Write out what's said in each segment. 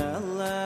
Allah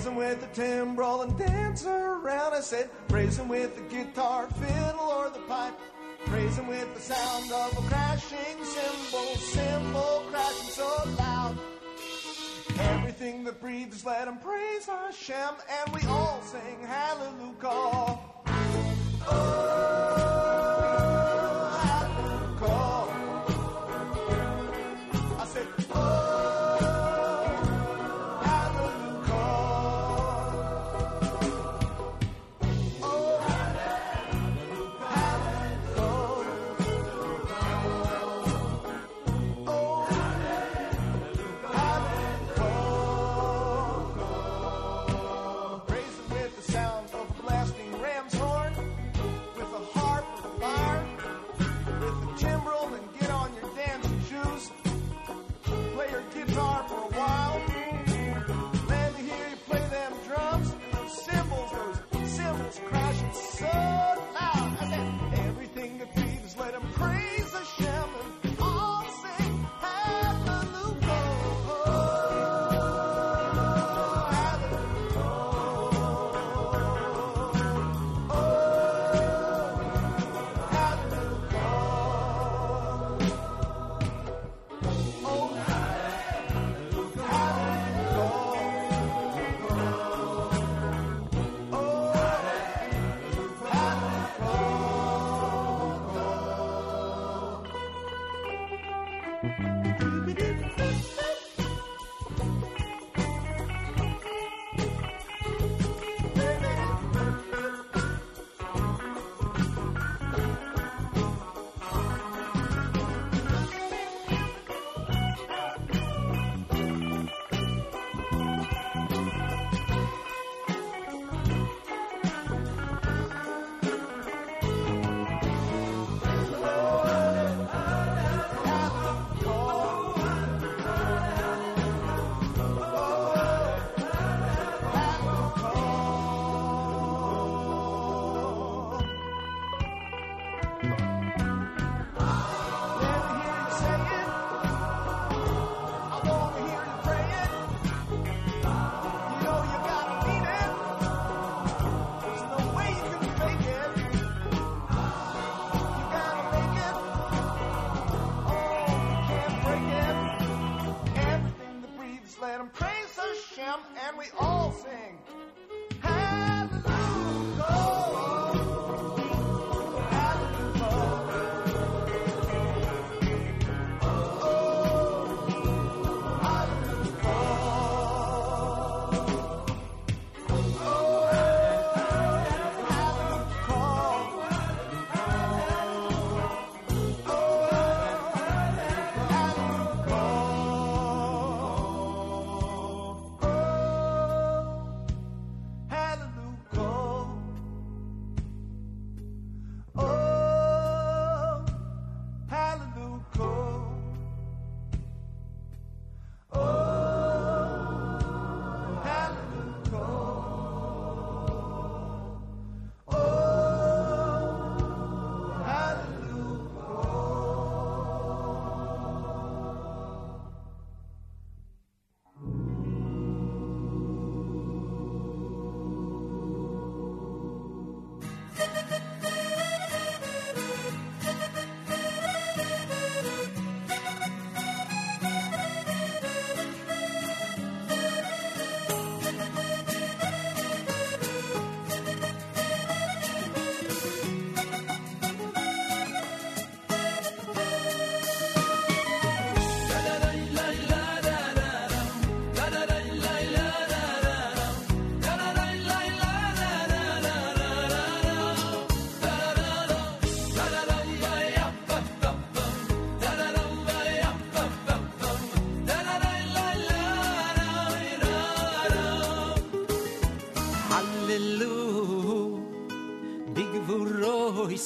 Praise him with the timbrel and dance around. I said, praise him with the guitar, fiddle, or the pipe. Praise him with the sound of a crashing cymbal, cymbal crashing so loud. Everything that breathes, let him praise Hashem, and we all sing hallelujah. Oh.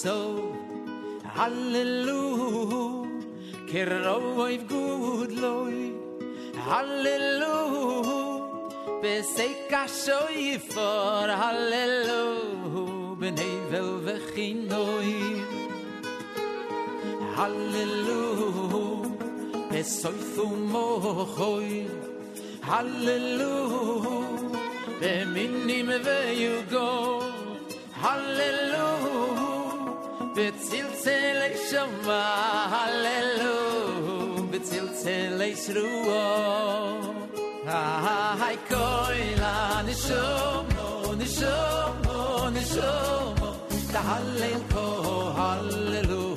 so Hallelu Kerov good loy Hallelujah. Besek for Hallelujah, Bnei vel vechinoy Hallelujah, Besoy thumochoy Hallelu Beminim veyugo. Hallelu בצלצלי שמע הללו, בצלצלי שרועו. היי כוילה נשומו, נשומו, נשומו, תהלל כה הללו.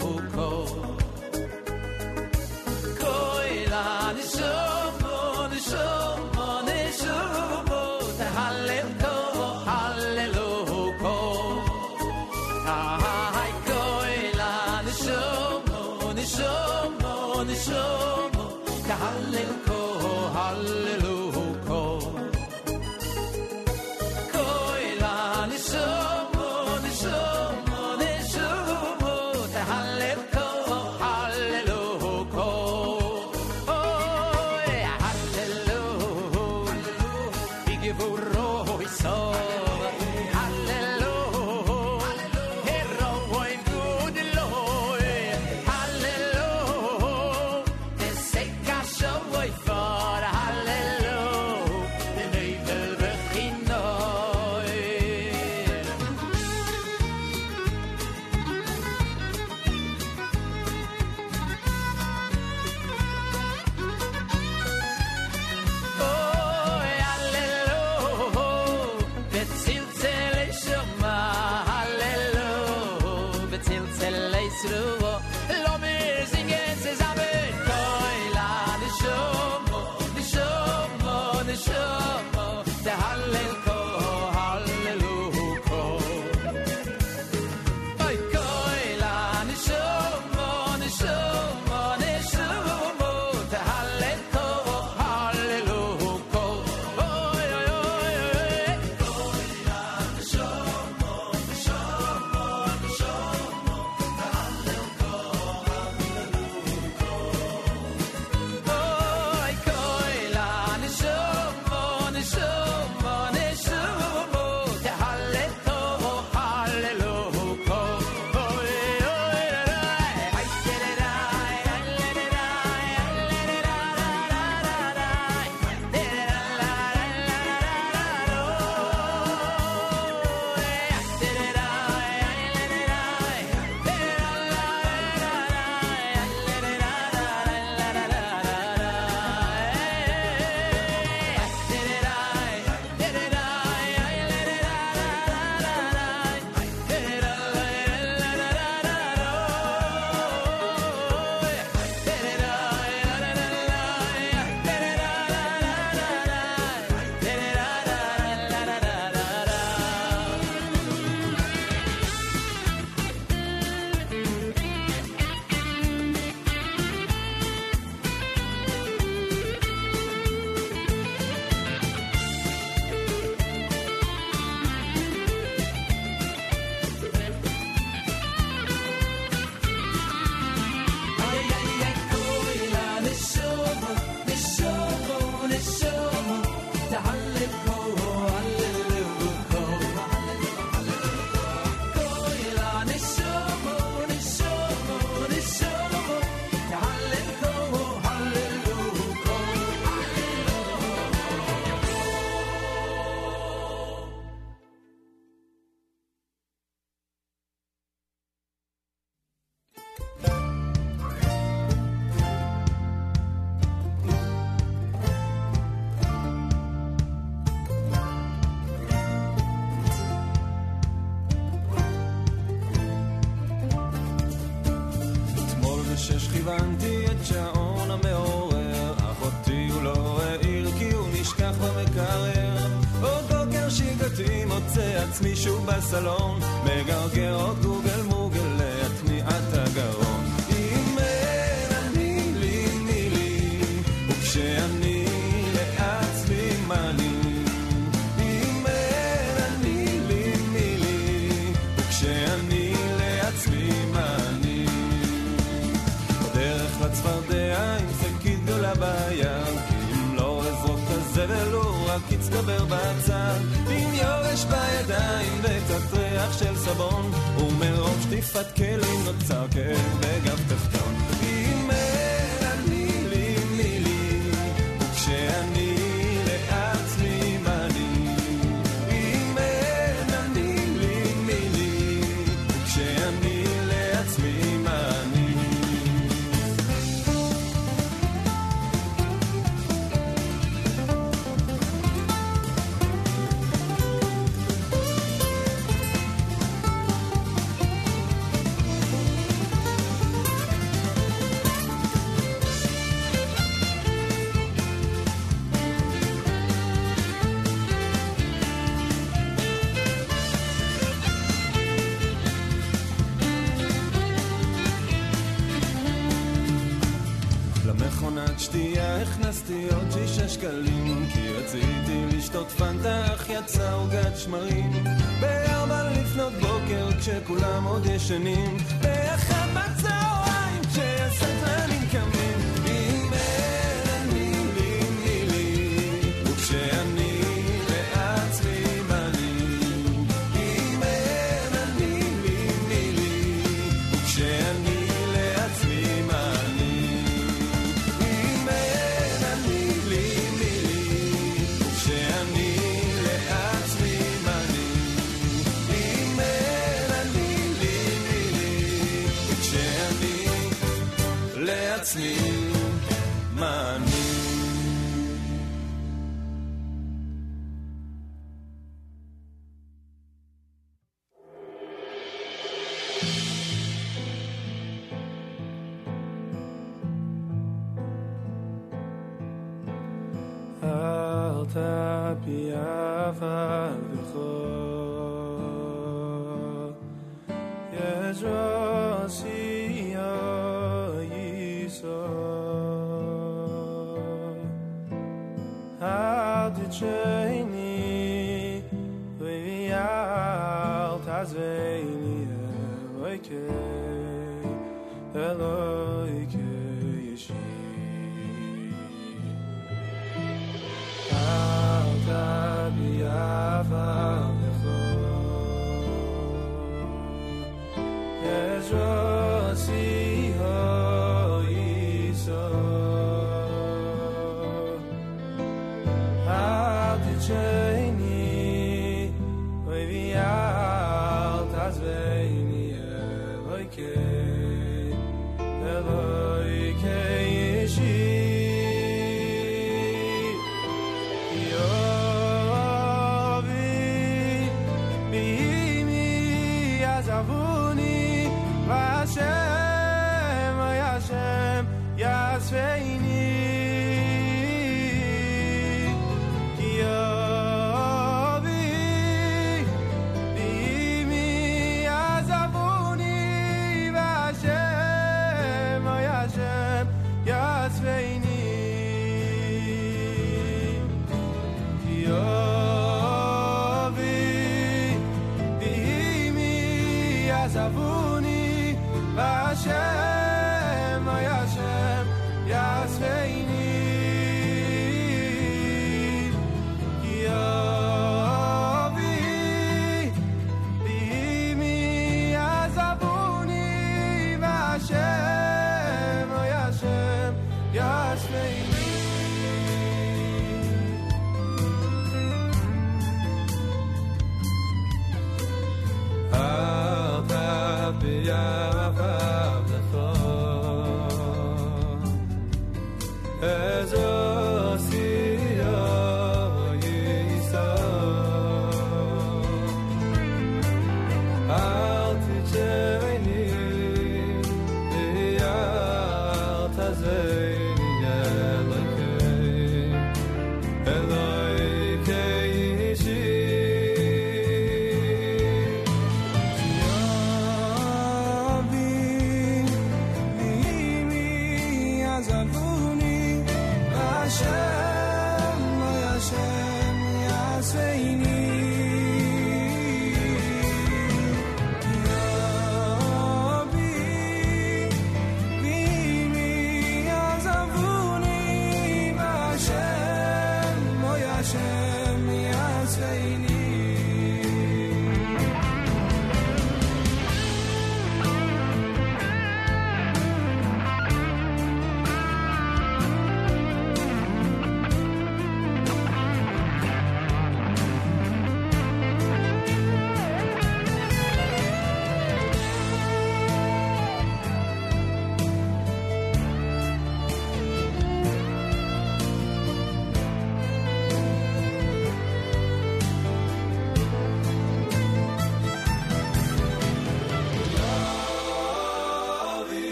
שקלים כי רציתי לשתות פנטה אך יצא עוגת שמרים. בארבע לפנות בוקר כשכולם עוד ישנים. באחד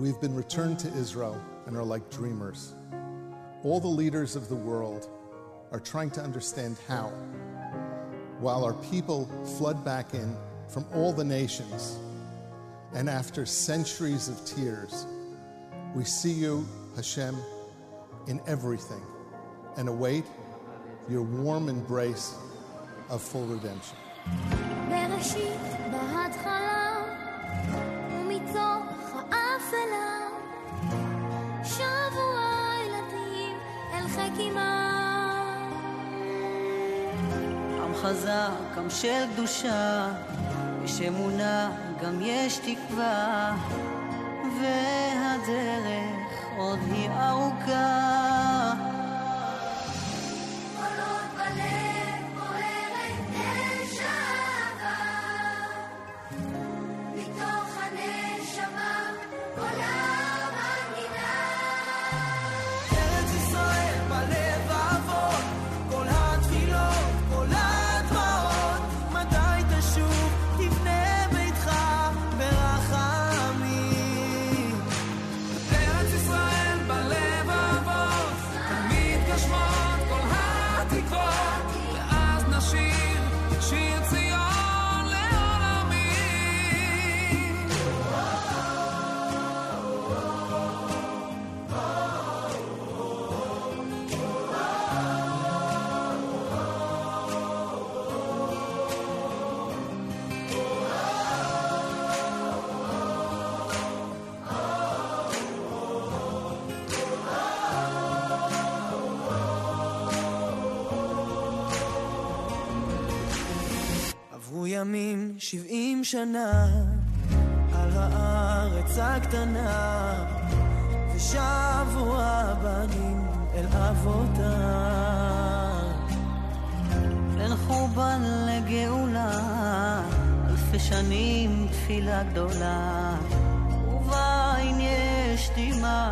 We've been returned to Israel and are like dreamers. All the leaders of the world are trying to understand how, while our people flood back in from all the nations, and after centuries of tears, we see you, Hashem, in everything and await your warm embrace of full redemption. של קדושה, יש אמונה, גם יש תקווה, והדרך עוד היא ארוכה. שנה על הארץ הקטנה ושבו הבנים אל אבותם בין חורבן לגאולה, אלפי שנים תפילה גדולה, ובעין יש דמעה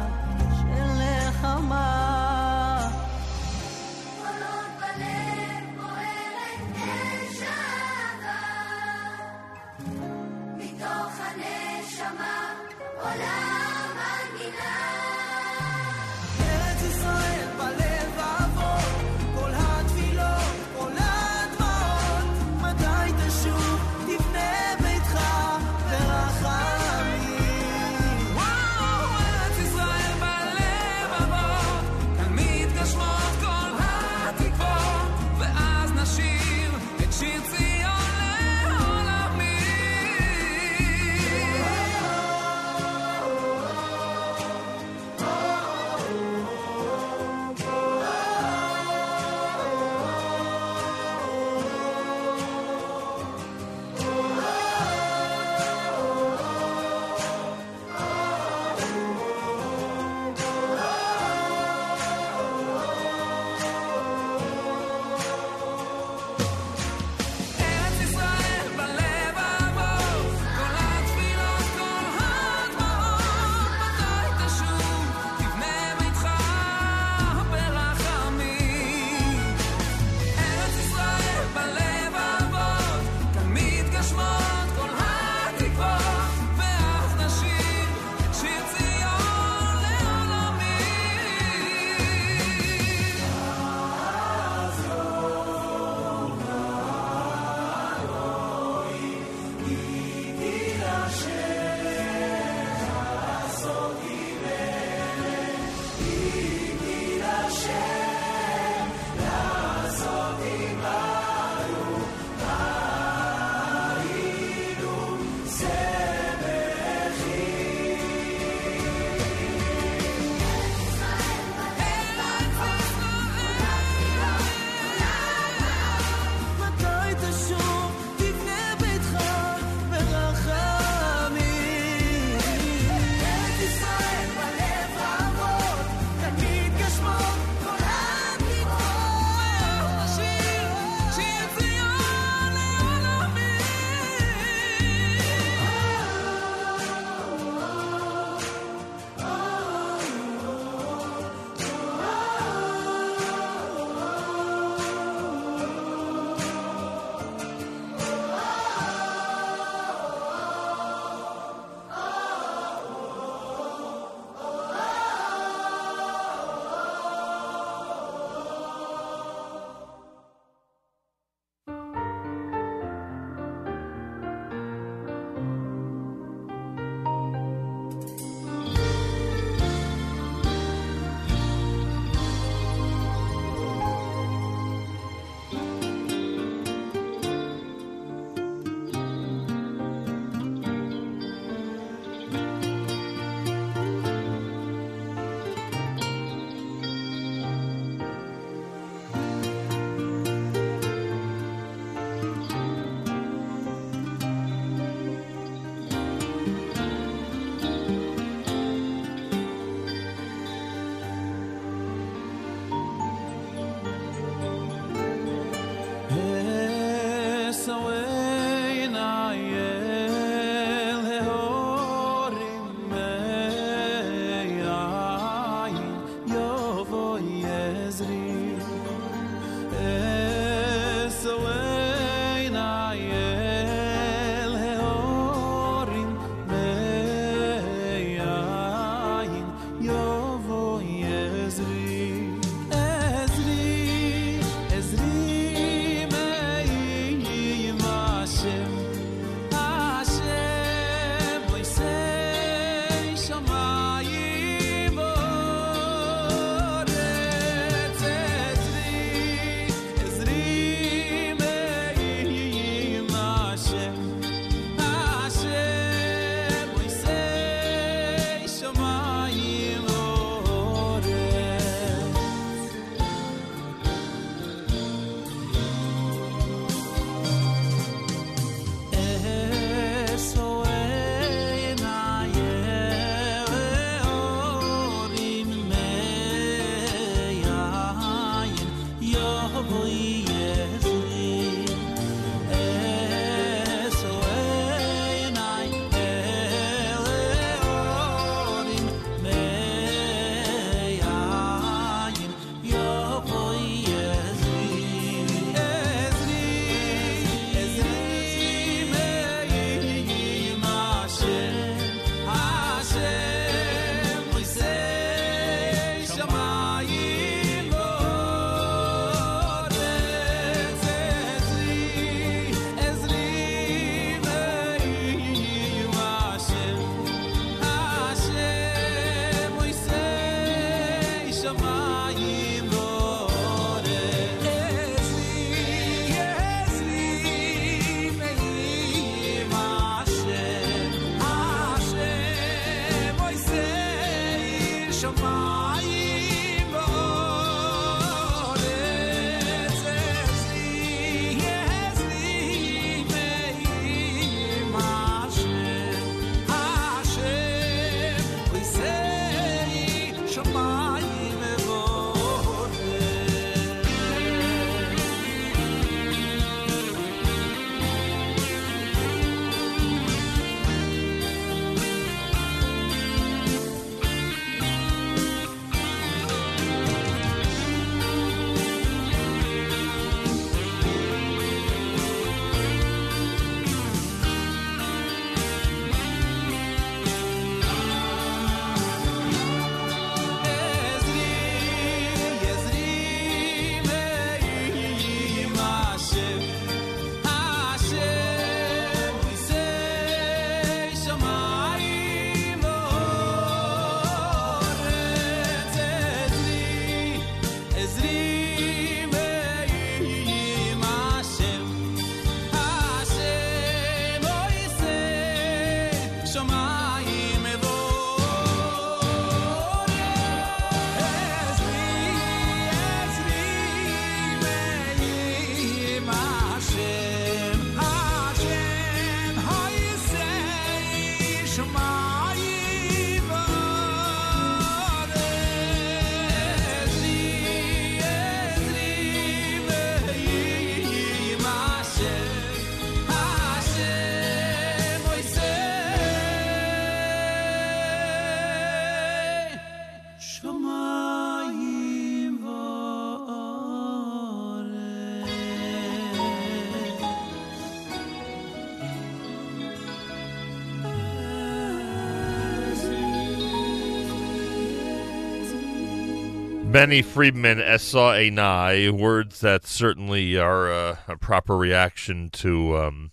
Benny Friedman, Essa Enai, words that certainly are uh, a proper reaction to um,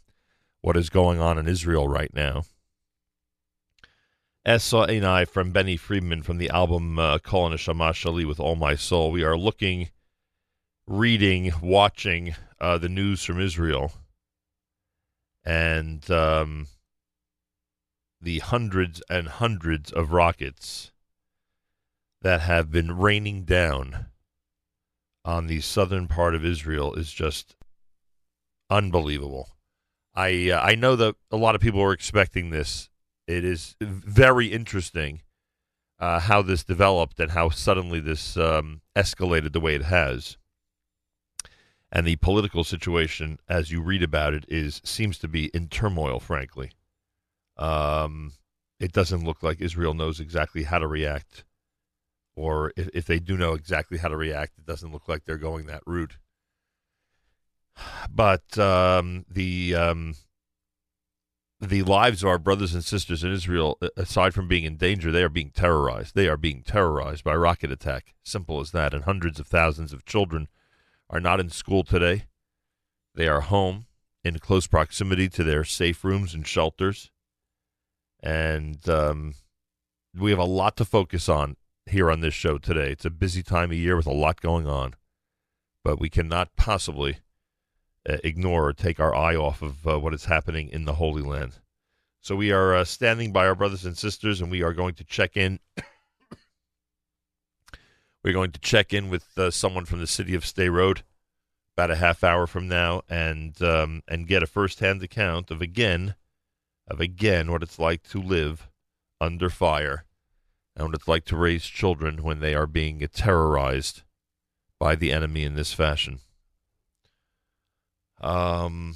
what is going on in Israel right now. Essa Enai from Benny Friedman from the album uh, Kol Neshama Shali with All My Soul. We are looking, reading, watching uh, the news from Israel and um, the hundreds and hundreds of rockets that have been raining down on the southern part of Israel is just unbelievable. I uh, I know that a lot of people are expecting this. It is very interesting uh, how this developed and how suddenly this um, escalated the way it has. And the political situation, as you read about it, is seems to be in turmoil. Frankly, um, it doesn't look like Israel knows exactly how to react or if, if they do know exactly how to react, it doesn't look like they're going that route. But um, the um, the lives of our brothers and sisters in Israel, aside from being in danger, they are being terrorized. They are being terrorized by rocket attack. Simple as that. And hundreds of thousands of children are not in school today. They are home in close proximity to their safe rooms and shelters. And um, we have a lot to focus on here on this show today. It's a busy time of year with a lot going on, but we cannot possibly uh, ignore or take our eye off of uh, what is happening in the Holy Land. So we are uh, standing by our brothers and sisters, and we are going to check in. We're going to check in with uh, someone from the city of Sderot about a half hour from now, and um, and get a firsthand account of again, of again what it's like to live under fire, and what it's like to raise children when they are being terrorized by the enemy in this fashion. Um,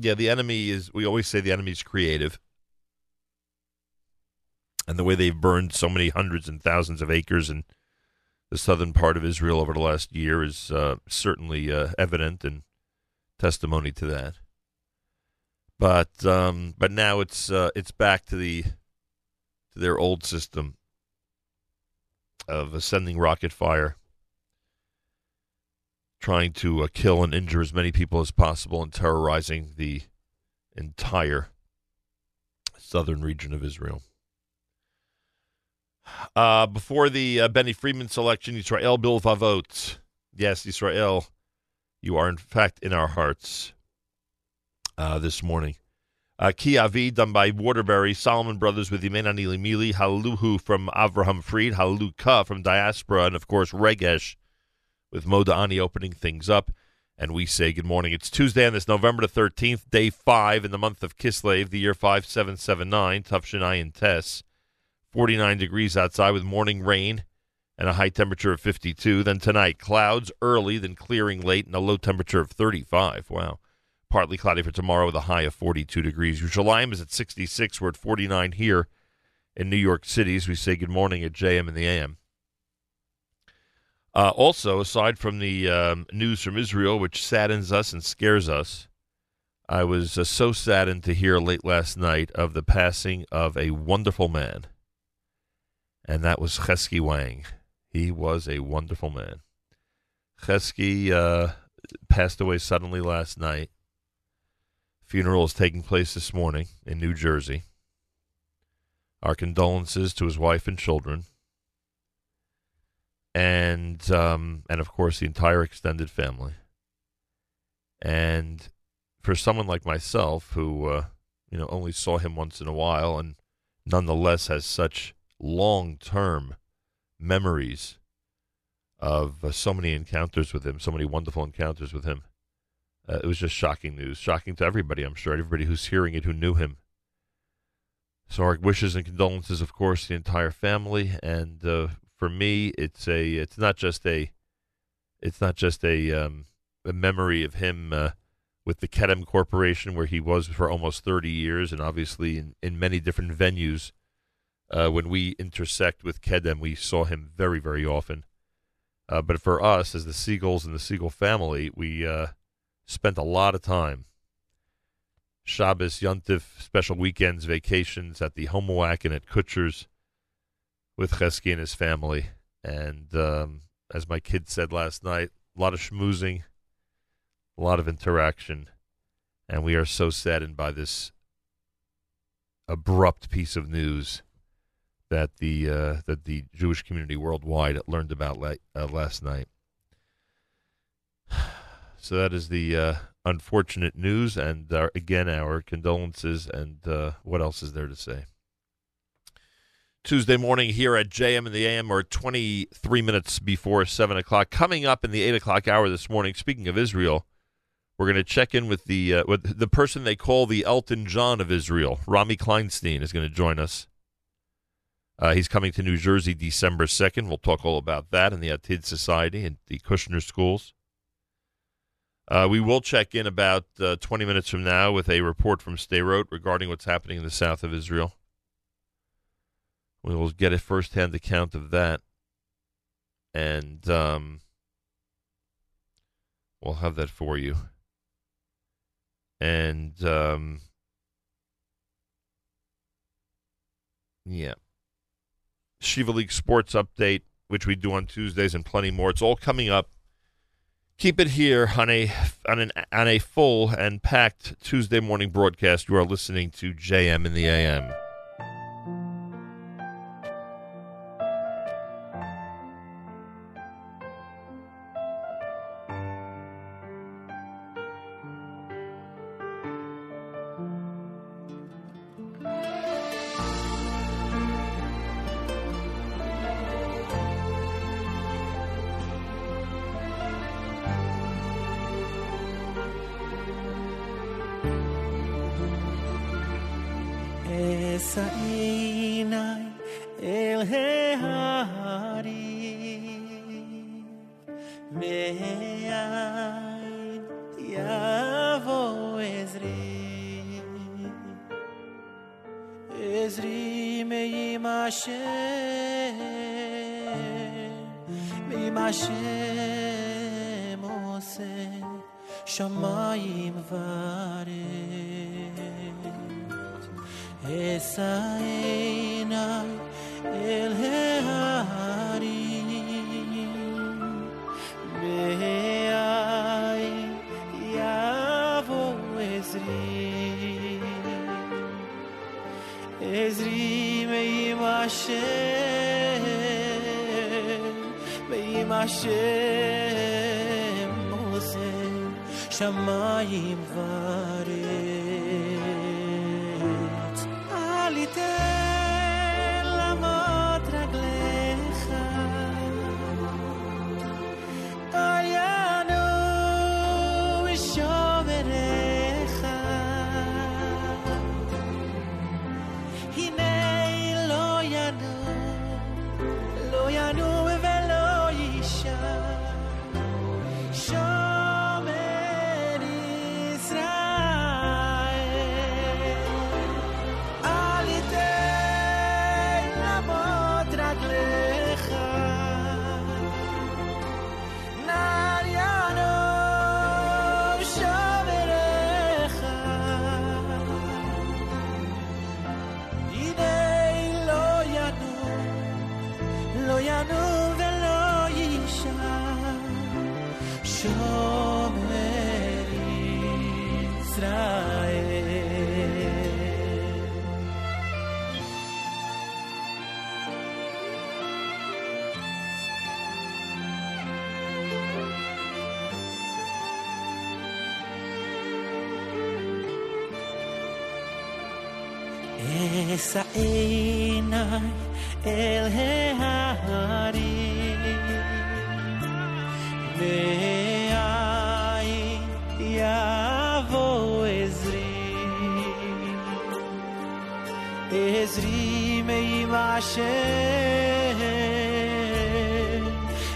yeah, the enemy is. We always say the enemy is creative, and the way they've burned so many hundreds and thousands of acres in the southern part of Israel over the last year is uh, certainly uh, evident and testimony to that. But um, but now it's uh, it's back to the to their old system of sending rocket fire, trying to uh, kill and injure as many people as possible, and terrorizing the entire southern region of Israel. Uh, before the uh, Benny Friedman selection, Israel Bilvavot. Yes, Israel, you are in fact in our hearts uh, this morning. Uh, Ki Avi, done by Waterbury, Solomon Brothers with Yemen Anili Mili, Haluhu from Avraham Fried, Haluka from Diaspora, and of course Regesh with Moda Ani opening things up. And we say good morning. It's Tuesday on this November the 13th, day five in the month of Kislev, the year 5779, Tufshinai and Tess. 49 degrees outside with morning rain and a high temperature of 52. Then tonight, clouds early, then clearing late, and a low temperature of 35. Wow. Partly cloudy for tomorrow with a high of 42 degrees. Your Yerushalayim is at 66. We're at 49 here in New York City as we say good morning at JM and the AM. Uh, also, aside from the um, news from Israel, which saddens us and scares us, I was uh, so saddened to hear late last night of the passing of a wonderful man and that was Chesky Wang. He was a wonderful man. Chesky uh, passed away suddenly last night. Funeral is taking place this morning in New Jersey. Our condolences to his wife and children, and um, and of course the entire extended family. And for someone like myself, who uh, you know only saw him once in a while, and nonetheless has such long term memories of uh, so many encounters with him, so many wonderful encounters with him. Uh, it was just shocking news, shocking to everybody, I'm sure, everybody who's hearing it who knew him. So our wishes and condolences, of course, the entire family, and uh, for me, it's a, it's not just a, it's not just a, um, a memory of him uh, with the Kedem Corporation, where he was for almost 30 years, and obviously in, in many different venues uh, when we intersect with Kedem, we saw him very, very often. Uh, but for us, as the Segals and the Segal family, we uh, spent a lot of time. Shabbos, Yontif, special weekends, vacations at the Homowack and at Kutsher's with Chesky and his family. And um, as my kid said last night, a lot of schmoozing, a lot of interaction. And we are so saddened by this abrupt piece of news that the uh, that the Jewish community worldwide learned about la- uh, last night. So that is the uh, unfortunate news, and uh, again, our condolences. And uh, what else is there to say? Tuesday morning here at JM and the AM, or 23 minutes before 7 o'clock. Coming up in the 8 o'clock hour this morning, speaking of Israel, we're going to check in with the uh, with the person they call the Elton John of Israel. Rami Kleinstein is going to join us. Uh, he's coming to New Jersey December 2nd. We'll talk all about that in the Atid Society and the Kushner Schools. Uh, we will check in about uh, 20 minutes from now with a report from Sderot regarding what's happening in the south of Israel. We will get a first-hand account of that, and um, we'll have that for you. And um, yeah, Yeshiva League Sports Update, which we do on Tuesdays, and plenty more. It's all coming up. Keep it here on a on an on a full and packed Tuesday morning broadcast. You are listening to JM in the AM. さいないエルヘハリメアイヤボエズリエズリメイマシェメイマシェモセシャマイムバー Esaena el Harim Beai Yavo Ezri Ezri Meimashem Meimashem Mosem Shamayim Varim Isaenai el Hehari Me'ai Yavo Ezri. Ezri me Hashem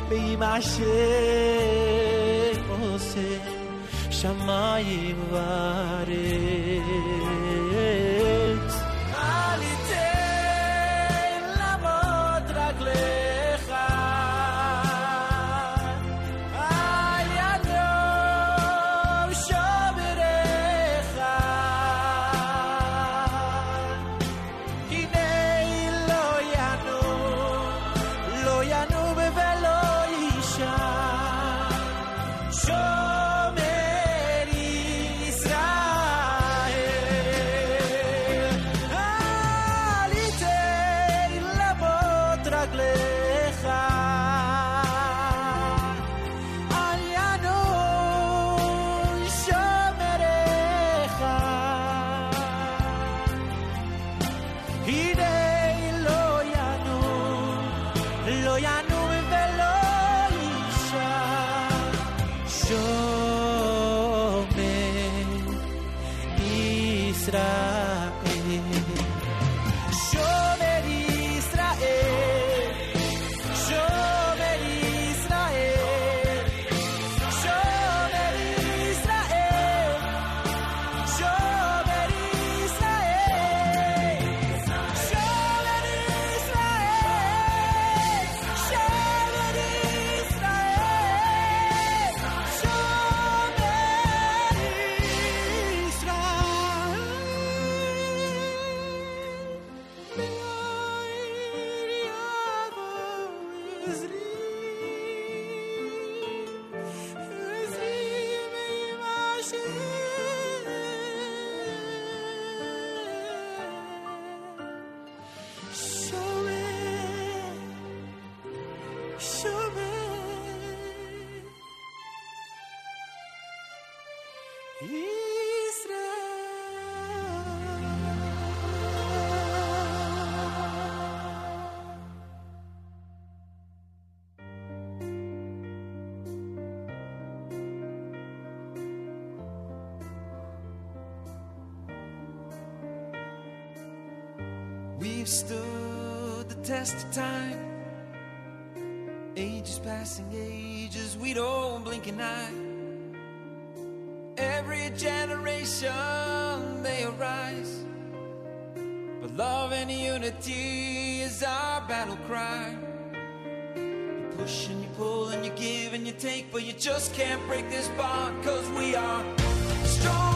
Me'im Hashem Ose Shamayim Vah and I. Every generation they arise, but love and unity is our battle cry. You push and you pull and you give and you take, but you just can't break this bond, cause we are strong.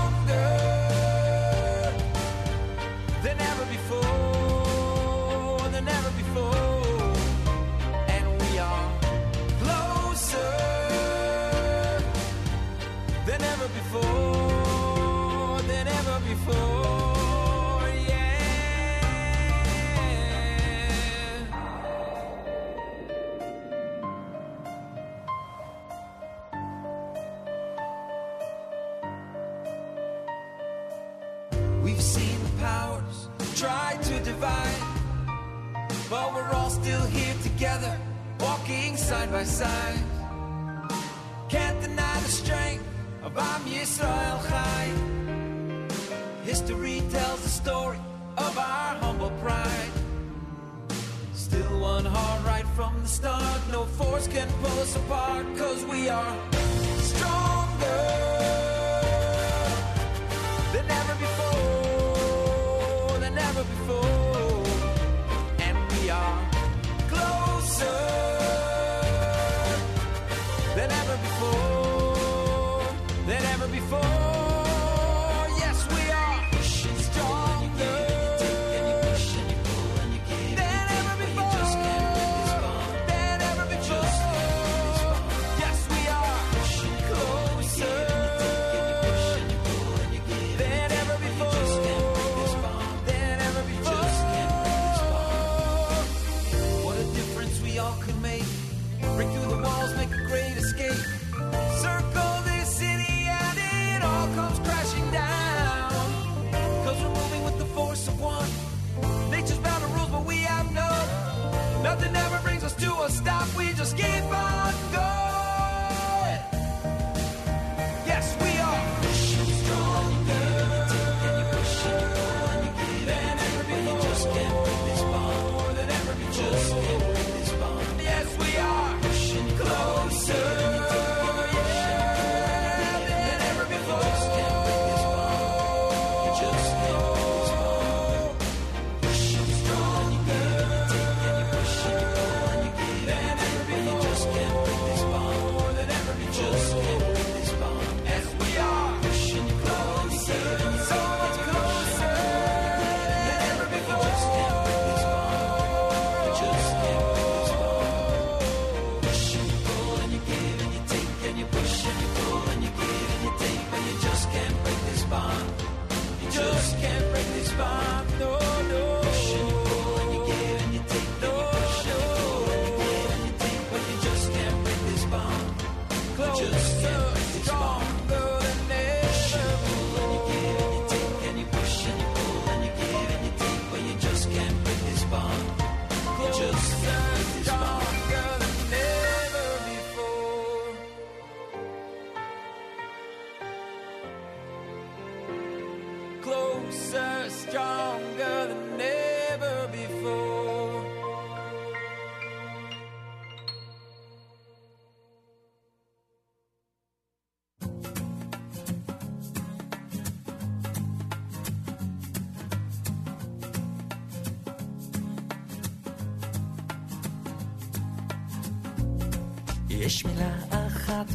יש מילה אחת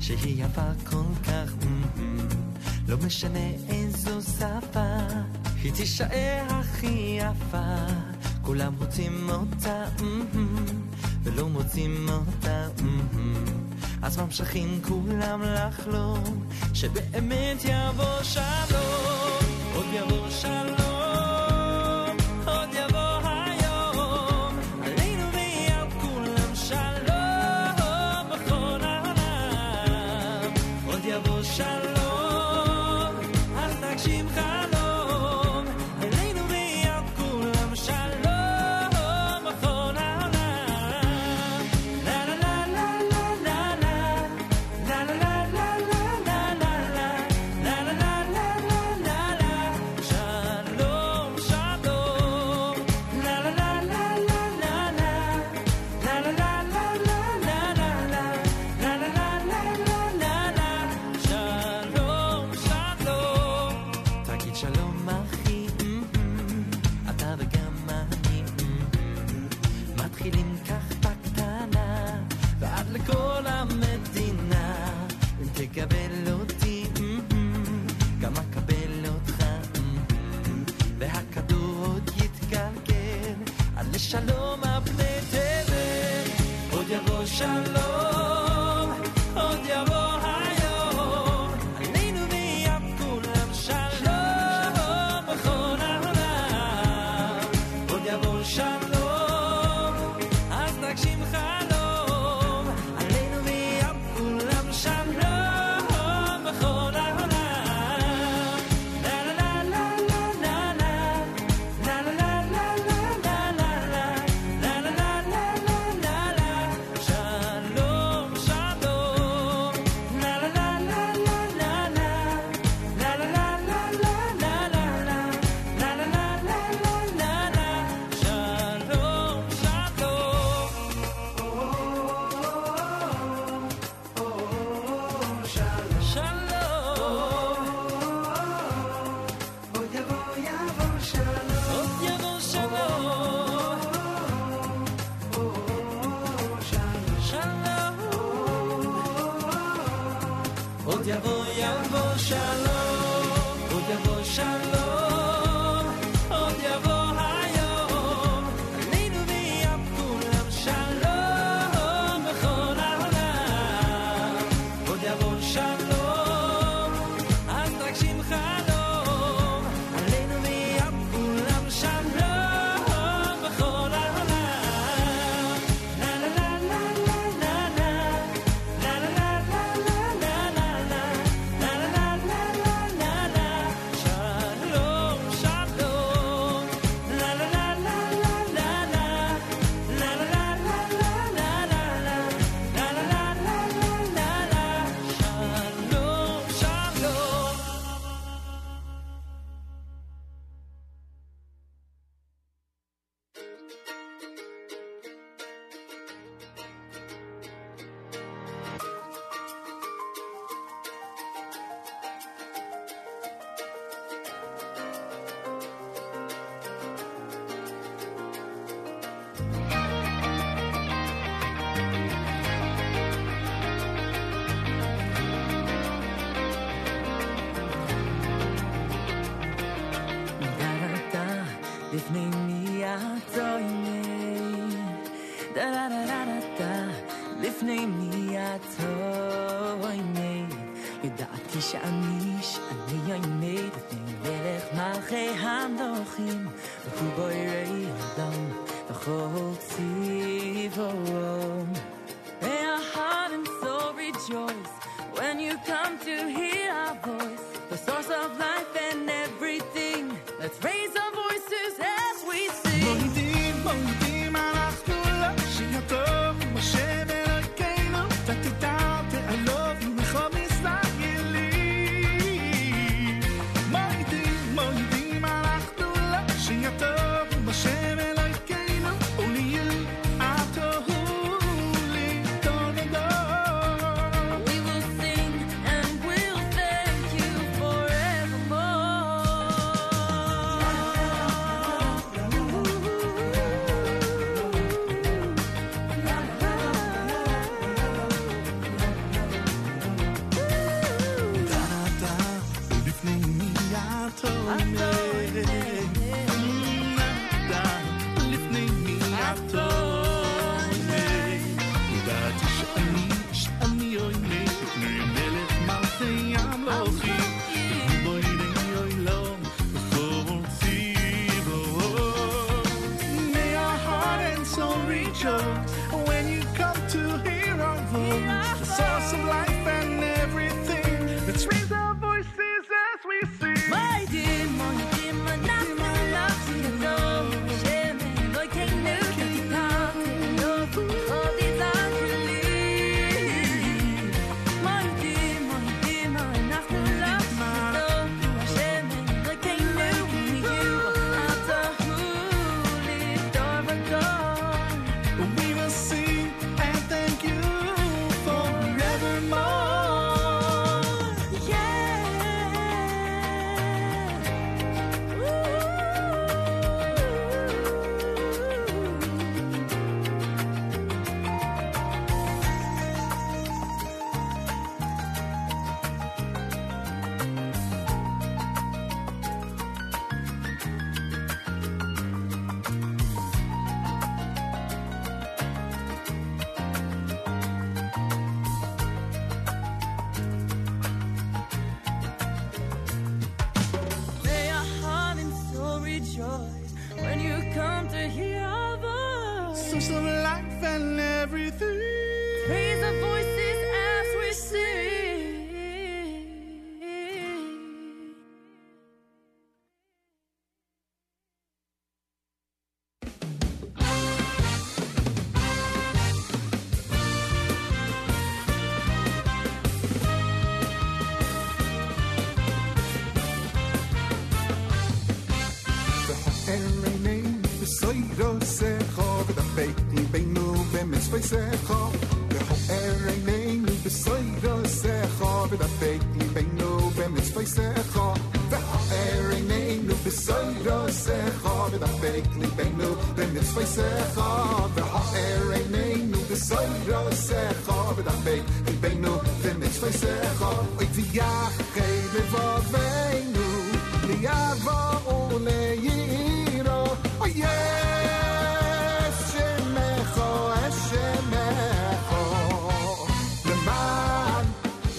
שהיא יפה כל כך לא משנה איזו שפה היא תישאר הכי יפה. כולם רוצים אותה ולא מוצאים אותה אז ממשיכים כולם לחלום שבאמת יבוא שם.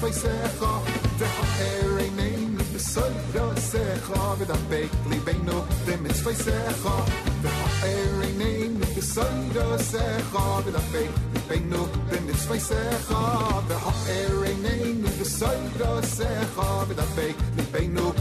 b'mitzvay secho V'ho erenein besoiro secho v'dafek libeinu b'mitzvay secho V'ho erenein besoiro secho v'dafek libeinu b'mitzvay secho V'ho erenein besoiro secho v'dafek libeinu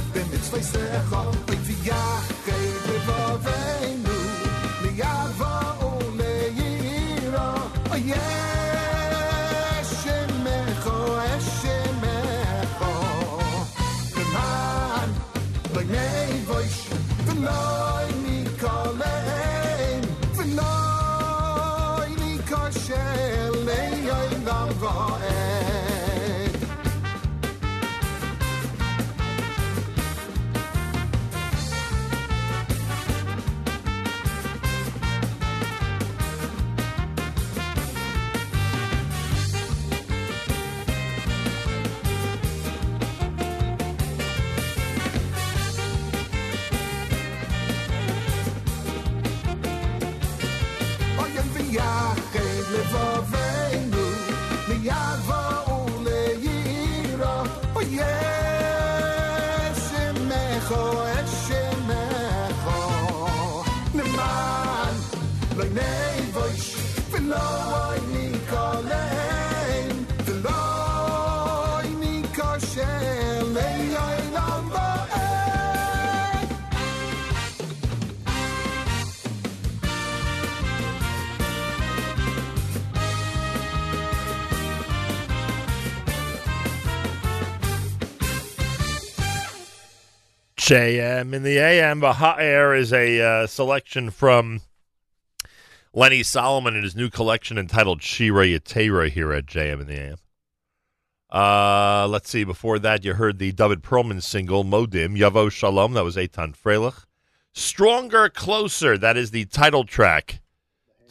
JM in the AM. The Hot Air is a uh, selection from Lenny Solomon in his new collection entitled Shira Yatera here at JM in the AM. Uh, let's see. Before that, you heard the David Perlman single Modim Yavo Shalom. That was Eitan Freilich. Stronger, closer. That is the title track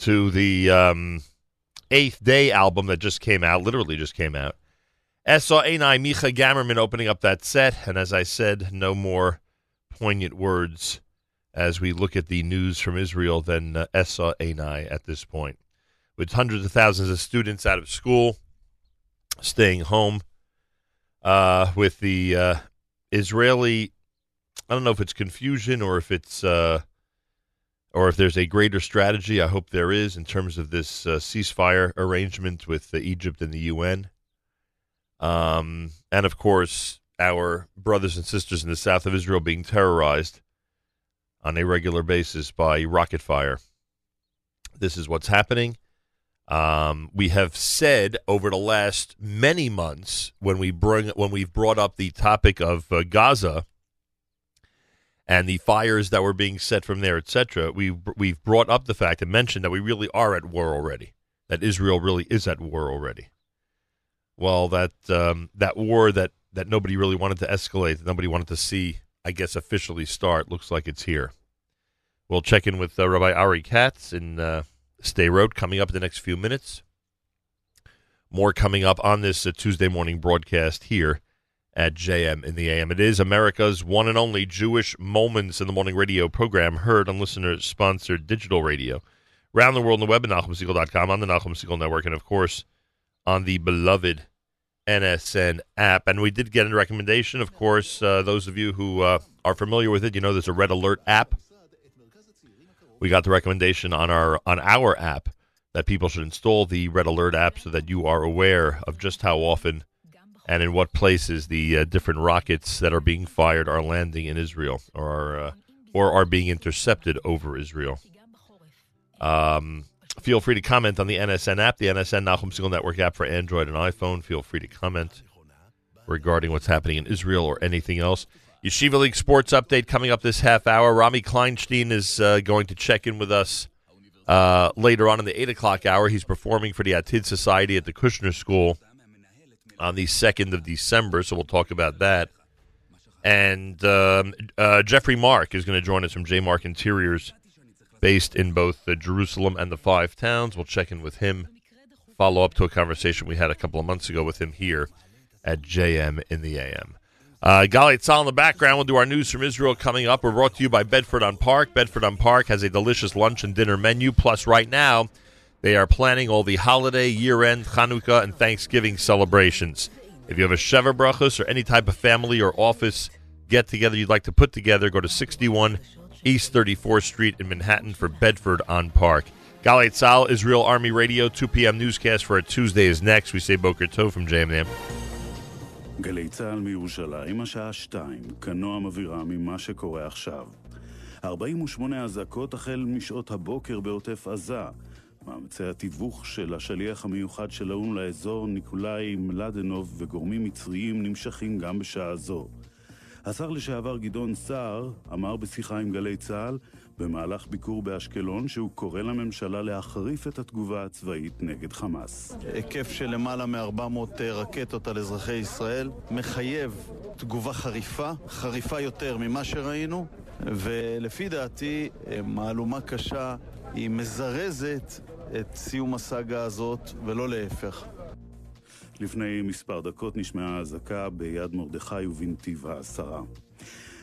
to the um, Eighth Day album that just came out. Literally just came out. Esa Enai Micha Gammerman opening up that set, and as I said, no more poignant words as we look at the news from Israel than uh, Esa Enai at this point. With hundreds of thousands of students out of school, staying home, uh, with the uh, Israeli, I don't know if it's confusion or if it's, uh, or if there's a greater strategy. I hope there is in terms of this uh, ceasefire arrangement with uh, Egypt and the UN. Um, and of course, our brothers and sisters in the south of Israel being terrorized on a regular basis by rocket fire. This is what's happening. Um, we have said over the last many months when we bring when we've brought up the topic of uh, Gaza and the fires that were being set from there, etc. We we've brought up the fact and mentioned that we really are at war already. That Israel really is at war already well, that um, that war that that nobody really wanted to escalate, that nobody wanted to see, I guess, officially start, looks like it's here. We'll check in with uh, Rabbi Ari Katz in uh, Sderot coming up in the next few minutes. More coming up on this uh, Tuesday morning broadcast here at JM in the AM. It is America's one and only Jewish Moments in the Morning radio program, heard on listener sponsored digital radio. Around the world on the web at NachumSegal.com, on the Nachum Segal Network, and of course on the beloved NSN app. And we did get a recommendation, of course, uh, those of you who uh, are familiar with it, you know there's a Red Alert app. We got the recommendation on our on our app that people should install the Red Alert app so that you are aware of just how often and in what places the uh, different rockets that are being fired are landing in Israel or are, uh, or are being intercepted over Israel. Um, feel free to comment on the NSN app, the NSN Nachum Segal Network app for Android and iPhone. Feel free to comment regarding what's happening in Israel or anything else. Yeshiva League Sports Update coming up this half hour. Rami Kleinstein is uh, going to check in with us uh, later on in the 8 o'clock hour. He's performing for the Atid Society at the Kushner School on the 2nd of December, so we'll talk about that. And um, uh, Jeffrey Mark is going to join us from J Mark Interiors, based in both the Jerusalem and the Five Towns. We'll check in with him, follow up to a conversation we had a couple of months ago with him here at JM in the AM. Uh, Galei Tzahal in the background. We'll do our news from Israel coming up. We're brought to you by Bedford on Park. Bedford on Park has a delicious lunch and dinner menu. Plus, right now, they are planning all the holiday, year-end, Hanukkah, and Thanksgiving celebrations. If you have a Sheva Brachos or any type of family or office get-together you'd like to put together, go to 61 East 34th Street in Manhattan for Bedford on Park. Galei Tzahal, Israel Army Radio, 2 p.m. newscast for a Tuesday is next. We say Boker Tov from JMM. גלי צה"ל מירושלים, השעה 2, קנוע מבהירה ממה שקורה עכשיו. 48 אזעקות החל משעות הבוקר בעוטף עזה. מאמצי התיווך של השליח המיוחד של האו"ם לאזור, ניקולאי מלדנוב וגורמים מצריים נמשכים גם בשעה זו. השר לשעבר גדעון סער אמר בשיחה עם גלי צה"ל במהלך ביקור באשקלון שהוא קורא לממשלה להחריף את התגובה הצבאית נגד חמאס. היקף של למעלה מ-400 רקטות על אזרחי ישראל מחייב תגובה חריפה, חריפה יותר ממה שראינו, ולפי דעתי מהלומה קשה היא מזרזת את סיום הסאגה הזאת ולא להפך. לפני מספר דקות נשמעה אזעקה ביד מרדכי ובנתיב העשרה.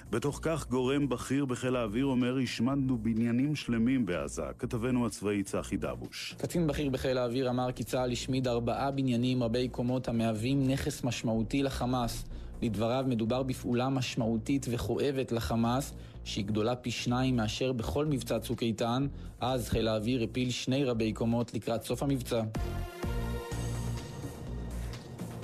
בתוך כך גורם בכיר בחיל האוויר אומר השמדנו בניינים שלמים בעזה. כתבנו הצבאי צחי דבוש. קצין בכיר בחיל האוויר אמר כי צה"ל השמיד ארבעה בניינים רבי קומות המהווים נכס משמעותי לחמאס. לדבריו מדובר בפעולה משמעותית וכואבת לחמאס, שהיא גדולה פי שניים מאשר בכל מבצע צוק איתן. אז חיל האוויר הפיל שני רבי קומות לקראת סוף המבצע.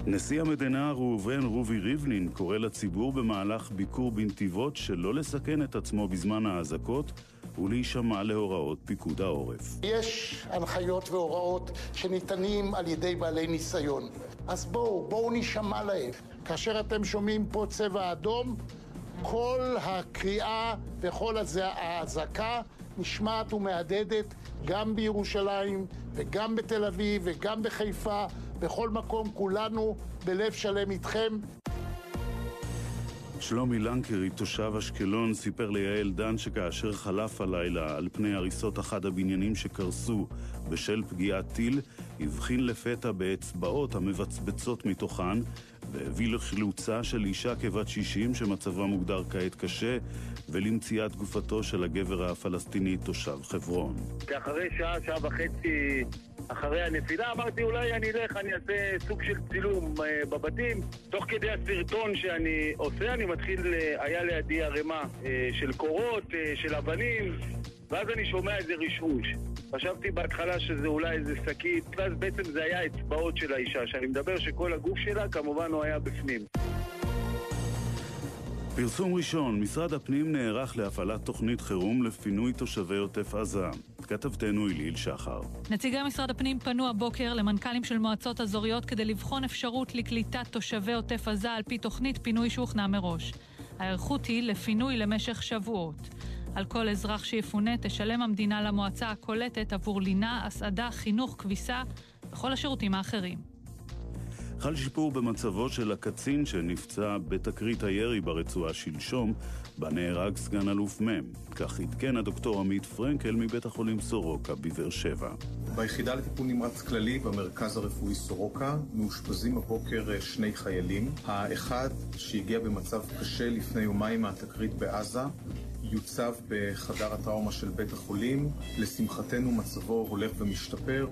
נשיא המדינה ראובן רובי ריבלין קורא לציבור במהלך ביקור בנתיבות שלא לסכן את עצמו בזמן האזעקות ולהישמע להוראות פיקוד העורף. יש הנחיות והוראות שניתנים על ידי בעלי ניסיון. אז בואו, בואו נשמע להם. כאשר אתם שומעים פה צבע אדום, כל הקריאה וכל האזעקה נשמעת ומהדהדת גם בירושלים וגם בתל אביב וגם בחיפה, בכל מקום כולנו בלב שלם איתכם. שלומי לנקרי, תושב אשקלון, סיפר ליעל דן שכאשר חלף הלילה על פני הריסות אחד הבניינים שקרסו בשל פגיעת טיל, הבחין לפתע באצבעות המבצבצות מתוכן והביא לחילוצה של אישה כבת 60 שמצבה מוגדר כעת קשה ולמציאת גופתו של הגבר הפלסטיני תושב חברון. אחרי שעה, שעה וחצי אחרי הנפילה, אמרתי אולי אני אלך, אני אעשה סוג של צילום אה, בבתים. תוך כדי הסרטון שאני עושה, אני מתחיל, אה, היה לידי ערימה אה, של קורות, אה, של אבנים, ואז אני שומע איזה רשרוש. חשבתי בהתחלה שזה אולי איזה שקית, ואז בעצם זה היה אצבעות של האישה, שאני מדבר שכל הגוף שלה כמובן הוא היה בפנים. פרסום ראשון, משרד הפנים נערך להפעלת תוכנית חירום לפינוי תושבי עוטף עזה. כתבתנו אליל שחר. נציגי משרד הפנים פנו הבוקר למנכ"לים של מועצות אזוריות כדי לבחון אפשרות לקליטת תושבי עוטף עזה על פי תוכנית פינוי שהוכנה מראש. ההיערכות היא לפינוי למשך שבועות. על כל אזרח שיפונה תשלם המדינה למועצה הקולטת עבור לינה, הסעדה, חינוך, כביסה וכל השירותים האחרים. חל שיפור במצבו של הקצין שנפצע בתקרית הירי ברצועה שלשום, בה נהרג סגן אלוף מ'. כך עדכן הדוקטור עמית פרנקל מבית החולים סורוקה בבאר שבע. ביחידה לטיפול נמרץ כללי במרכז הרפואי סורוקה מאושפזים הבוקר אה, שני חיילים. האחד שהגיע במצב קשה לפני יומיים מהתקרית בעזה יוצב בחדר הטראומה של בית החולים. לשמחתנו מצבו הולך ומשתפר.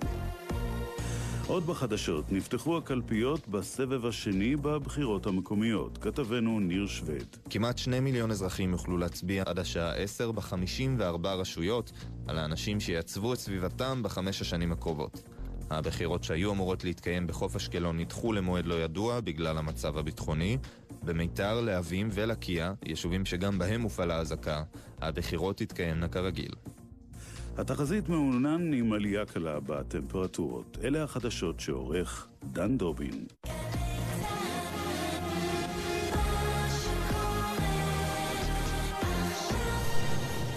עוד בחדשות, נפתחו הקלפיות בסבב השני בבחירות המקומיות. כתבנו ניר שווד. כמעט שני מיליון אזרחים יוכלו להצביע עד השעה 10 ב-54 רשויות על האנשים שיעצבו את סביבתם בחמש השנים הקרובות. הבחירות שהיו אמורות להתקיים בחוף אשקלון נדחו למועד לא ידוע בגלל המצב הביטחוני. במיתר, להבים ולקיה, יישובים שגם בהם הופעלה אזעקה, הבחירות תתקיימנה כרגיל. התחזית מעונן עם עלייה קלה בטמפרטורות. אלה החדשות שעורך דן דובין.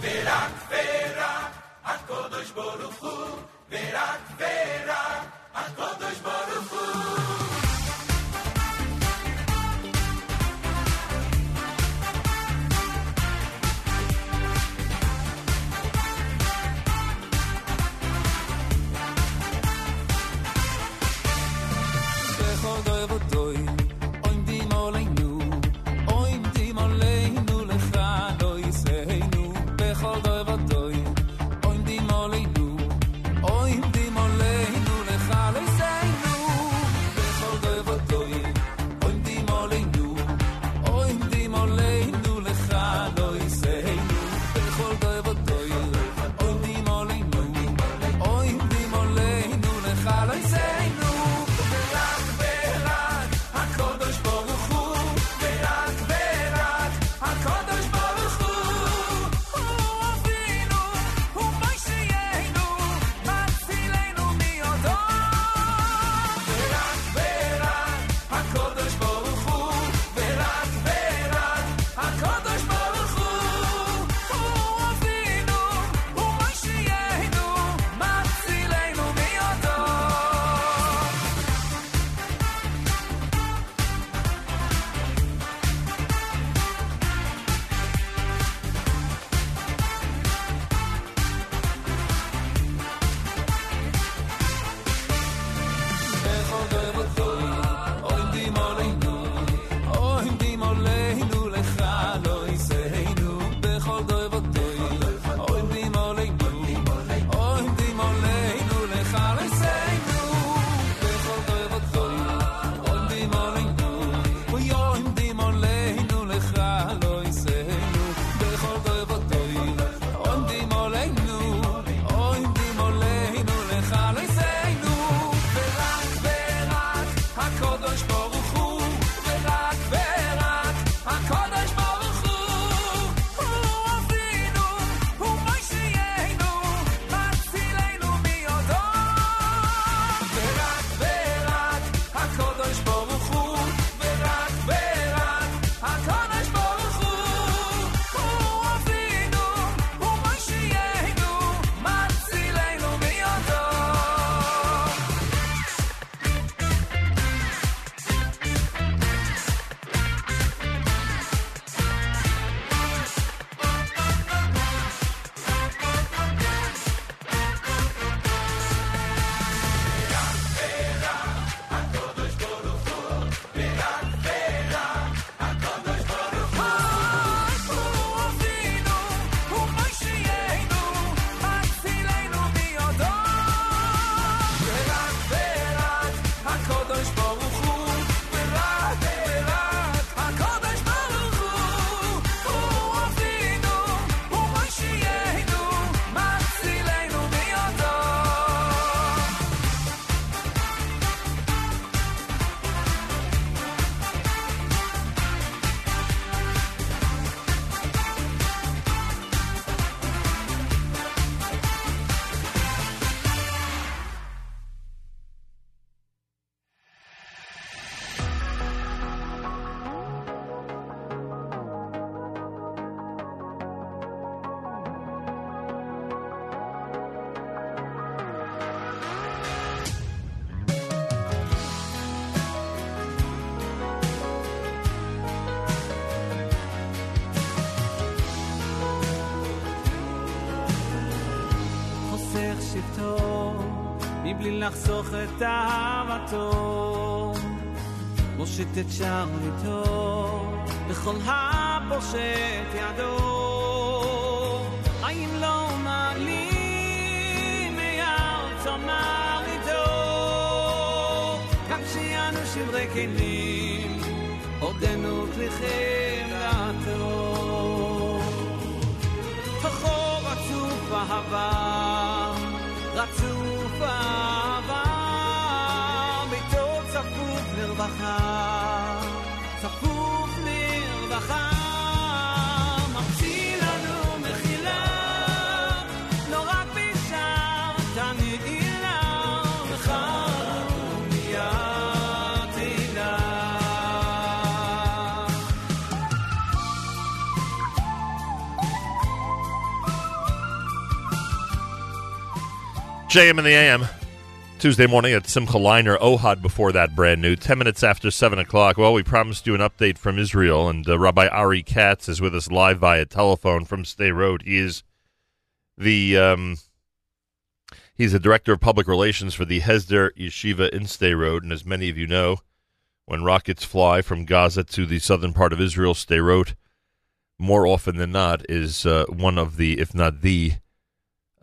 ורק ורק הקדוש ברוך הוא, ורק ורק הקדוש ברוך הוא. לחסוך את אהבתו, מושיט את שרביטו לכל הפושט JM in the AM. Tuesday morning at Simcha Leiner, Ohad before that, brand new. 10 minutes after 7 o'clock. Well, we promised you an update from Israel, and uh, Rabbi Ari Katz is with us live via telephone from Sderot. He is the. Um, he's the director of public relations for the Hesder Yeshiva in Sderot, and as many of you know, when rockets fly from Gaza to the southern part of Israel, Road, more often than not, is uh, one of the, if not the,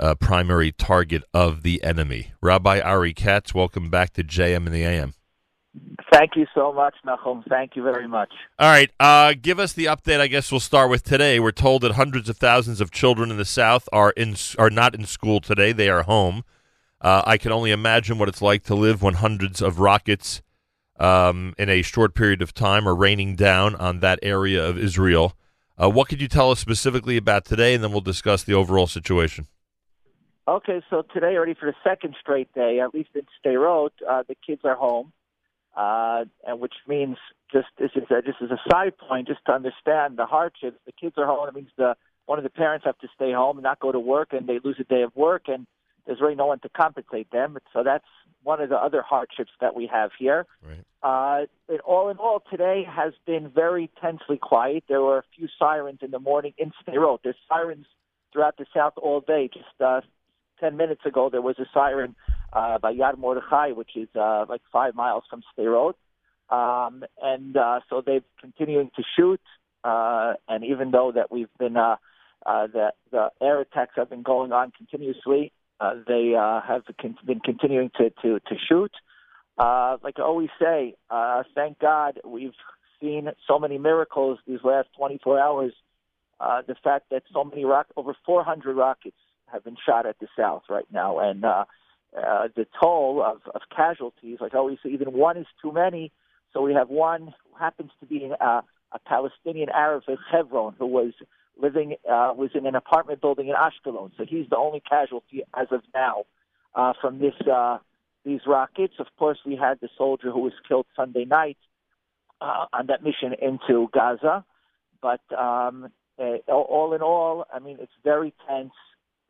uh, primary target of the enemy. Rabbi Ari Katz, welcome back to JM and the AM. Thank you so much, Nachum. Thank you very much. All right, uh, give us the update. I guess we'll start with today. We're told that hundreds of thousands of children in the South are in are not in school today. They are home. Uh, I can only imagine what it's like to live when hundreds of rockets um, in a short period of time are raining down on that area of Israel. Uh, what could you tell us specifically about today, and then we'll discuss the overall situation. Okay, so today, already for the second straight day, at least in Sderot, uh, the kids are home, uh, and which means just this is a, just as a side point, just to understand the hardships. The kids are home. It means the one of the parents have to stay home and not go to work, and they lose a day of work, and there's really no one to compensate them. So that's one of the other hardships that we have here. Right. Uh, all in all, today has been very tensely quiet. There were a few sirens in the morning in Sderot. There's sirens throughout the south all day. Just uh, 10 minutes ago, there was a siren uh, by Yad Mordechai, which is uh, like five miles from Sderot. Um, and uh, so they're continuing to shoot. Uh, and even though that we've been, uh, uh, the, the air attacks have been going on continuously, uh, they uh, have con- been continuing to, to, to shoot. Uh, like I always say, uh, thank God we've seen so many miracles these last 24 hours. Uh, the fact that so many rock, over 400 rockets have been shot at the south right now, and uh, uh, the toll of, of casualties, like always say, even one is too many. So we have one who happens to be uh, a Palestinian Arab in Hebron who was living uh, was in an apartment building in Ashkelon. So he's the only casualty as of now uh, from this uh, these rockets. Of course, we had the soldier who was killed Sunday night uh, on that mission into Gaza. But um, uh, all in all, I mean, it's very tense.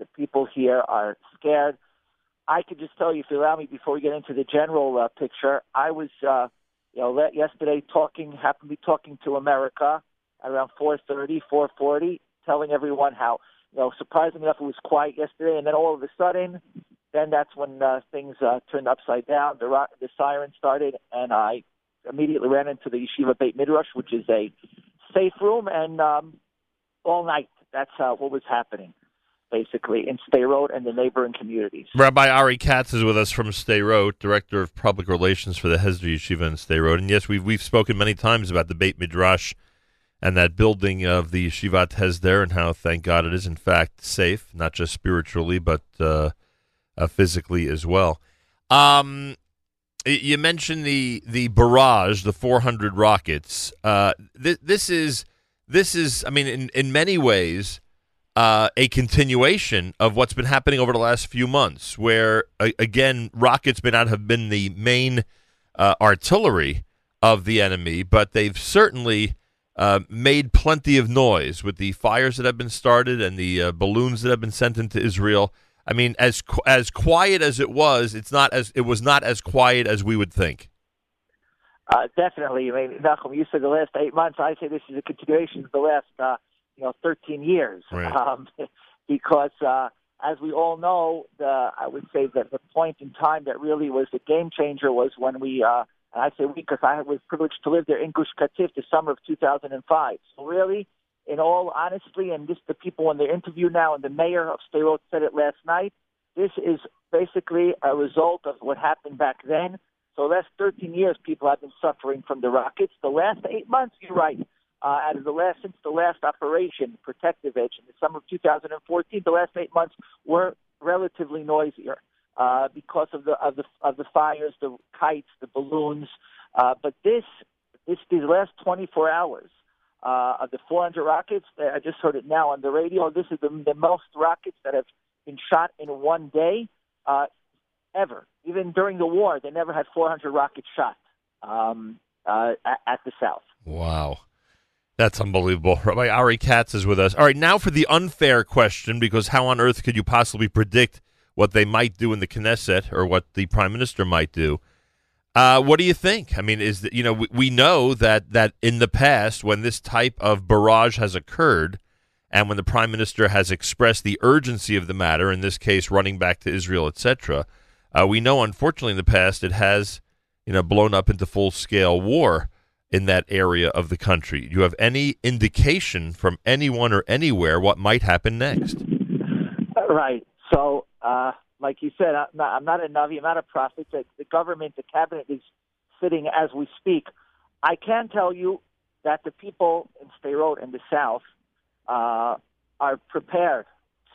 The people here are scared. I could just tell you, if you allow me, before we get into the general uh, picture, I was, uh, you know, yesterday talking, happened to be talking to America around 4:30, 4:40, telling everyone how, you know, surprisingly enough, it was quiet yesterday, and then all of a sudden, then that's when uh, things uh, turned upside down. The rock, the siren started, and I immediately ran into the yeshiva Beit Midrash, which is a safe room, and um, all night that's uh, what was happening, basically in Sderot and the neighboring communities. Rabbi Ari Katz is with us from Sderot, Director of Public Relations for the Hesder Yeshiva in Sderot. And yes, we've, we've spoken many times about the Beit Midrash and that building of the Yeshivat Hesder and how, thank God, it is in fact safe, not just spiritually, but uh, uh, physically as well. Um, you mentioned the the barrage, the 400 rockets. Uh, th- this is this is, I mean, in in many ways, uh, a continuation of what's been happening over the last few months, where a- again, rockets may not have been the main uh, artillery of the enemy, but they've certainly uh, made plenty of noise with the fires that have been started and the uh, balloons that have been sent into Israel. I mean, as qu- as quiet as it was, it's not as it was not as quiet as we would think. Uh, definitely. I mean, Nachum, you said the last eight months. I say this is a continuation of the last, you know, 13 years. Right. Um, because, uh, as we all know, the I would say that the point in time that really was the game changer was when we, uh, and I say we because I was privileged to live there in Gush Katif the summer of 2005. So really, in all honesty, and just the people in the interview now, and the mayor of Sderot said it last night, this is basically a result of what happened back then. So the last 13 years, people have been suffering from the rockets. The last eight months, you're right. Uh, out of the last since the last operation, Protective Edge, in the summer of 2014, the last eight months were relatively noisier uh, because of the of the of the fires, the kites, the balloons. Uh, but this this these last 24 hours uh, of the 400 rockets, I just heard it now on the radio. This is the, the most rockets that have been shot in one day uh, ever. Even during the war, they never had 400 rockets shot um, uh, at, at the south. Wow. That's unbelievable. Rabbi Ari Katz is with us. All right, now for the unfair question, because how on earth could you possibly predict what they might do in the Knesset or what the prime minister might do? Uh, what do you think? I mean, is that you know we, we know that that in the past when this type of barrage has occurred, and when the prime minister has expressed the urgency of the matter, in this case running back to Israel, etc., uh, we know unfortunately in the past it has you know blown up into full scale war in that area of the country. Do you have any indication from anyone or anywhere what might happen next? Right. So, uh, like you said, I'm not, I'm not a Navi, I'm not a prophet. The, the government, the cabinet is sitting as we speak. I can tell you that the people in Sderot and the South uh, are prepared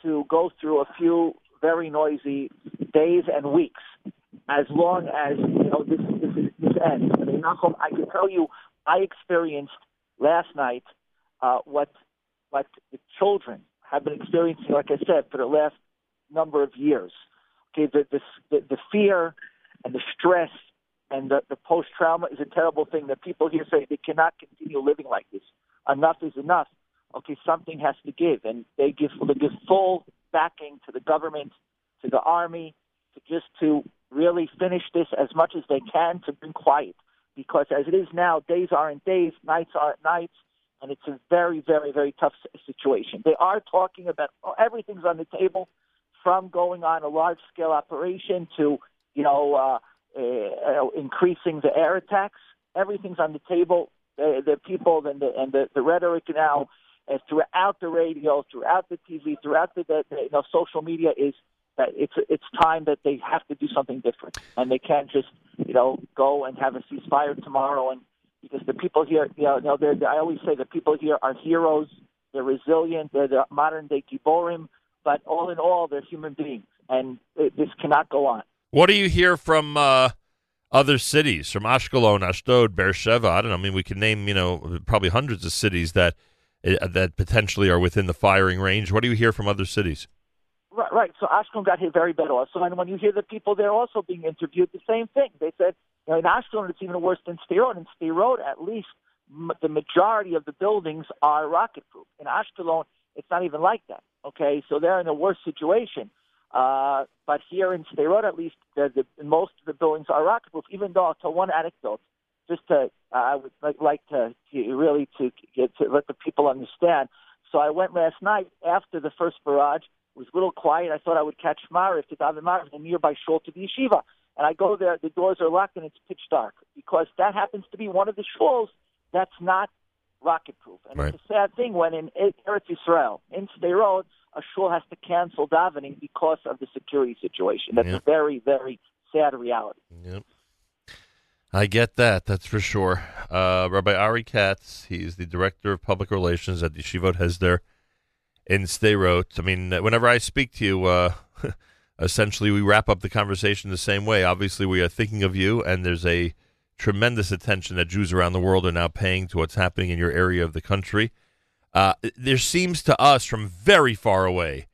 to go through a few very noisy days and weeks as long as you know this this, this ends. I can tell you, I experienced last night uh, what what the children have been experiencing, like I said, for the last number of years. Okay, the the the, the fear and the stress and the, the post trauma is a terrible thing that people here say they cannot continue living like this. Enough is enough. Okay, something has to give, and they give they give full backing to the government, to the army, to just to really finish this as much as they can to bring quiet. Because as it is now, days aren't days, nights aren't nights, and it's a very, very, very tough situation. They are talking about oh, everything's on the table, from going on a large scale operation to you know uh, uh, increasing the air attacks. Everything's on the table. The, the people and the and the, the rhetoric now uh, throughout the radio, throughout the TV, throughout the, the, the you know social media is that it's it's time that they have to do something different, and they can't just you know go and have a ceasefire tomorrow. And because the people here, you know, they're, I always say the people here are heroes. They're resilient. They're the modern day giborim. But all in all, they're human beings, and it, this cannot go on. What do you hear from uh, other cities, from Ashkelon, Ashdod, Beersheba? I don't know. I mean, we can name you know probably hundreds of cities that uh, that potentially are within the firing range. What do you hear from other cities? Right, right. So Ashkelon got hit very bad also, and when you hear the people there also being interviewed, the same thing. They said, you know, in Ashkelon it's even worse than Sderot. In Sderot, at least m- the majority of the buildings are rocket-proof. In Ashkelon, it's not even like that. Okay, so they're in a worse situation. Uh, but here in Sderot, at least, the, the, most of the buildings are rocket-proof. Even though, I'll one anecdote, just to, uh, I would like, like to, to really to get to let the people understand. So I went last night after the first barrage. It was a little quiet. I thought I would catch Mariv to daven Mariv in the nearby shul to the yeshiva. And I go there, the doors are locked, and it's pitch dark because that happens to be one of the shuls that's not rocket proof. And Right. it's a sad thing when in Eretz Yisrael, in Sderot, a shul has to cancel davening because of the security situation. That's Yeah. a very, very sad reality. Yep. I get that. That's for sure. Uh, Rabbi Ari Katz, he's the director of public relations at Yeshivot Hesder in Sderot. I mean, whenever I speak to you, uh, essentially we wrap up the conversation the same way. Obviously, we are thinking of you, and there's a tremendous attention that Jews around the world are now paying to what's happening in your area of the country. Uh, there seems to us from very far away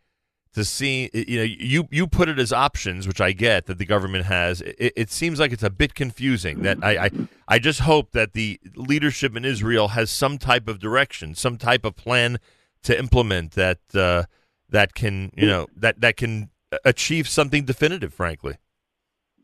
to see you know you you put it as options which i get that the government has it, it seems like it's a bit confusing that I, I i just hope that the leadership in israel has some type of direction some type of plan to implement that uh, that can you know that that can achieve something definitive frankly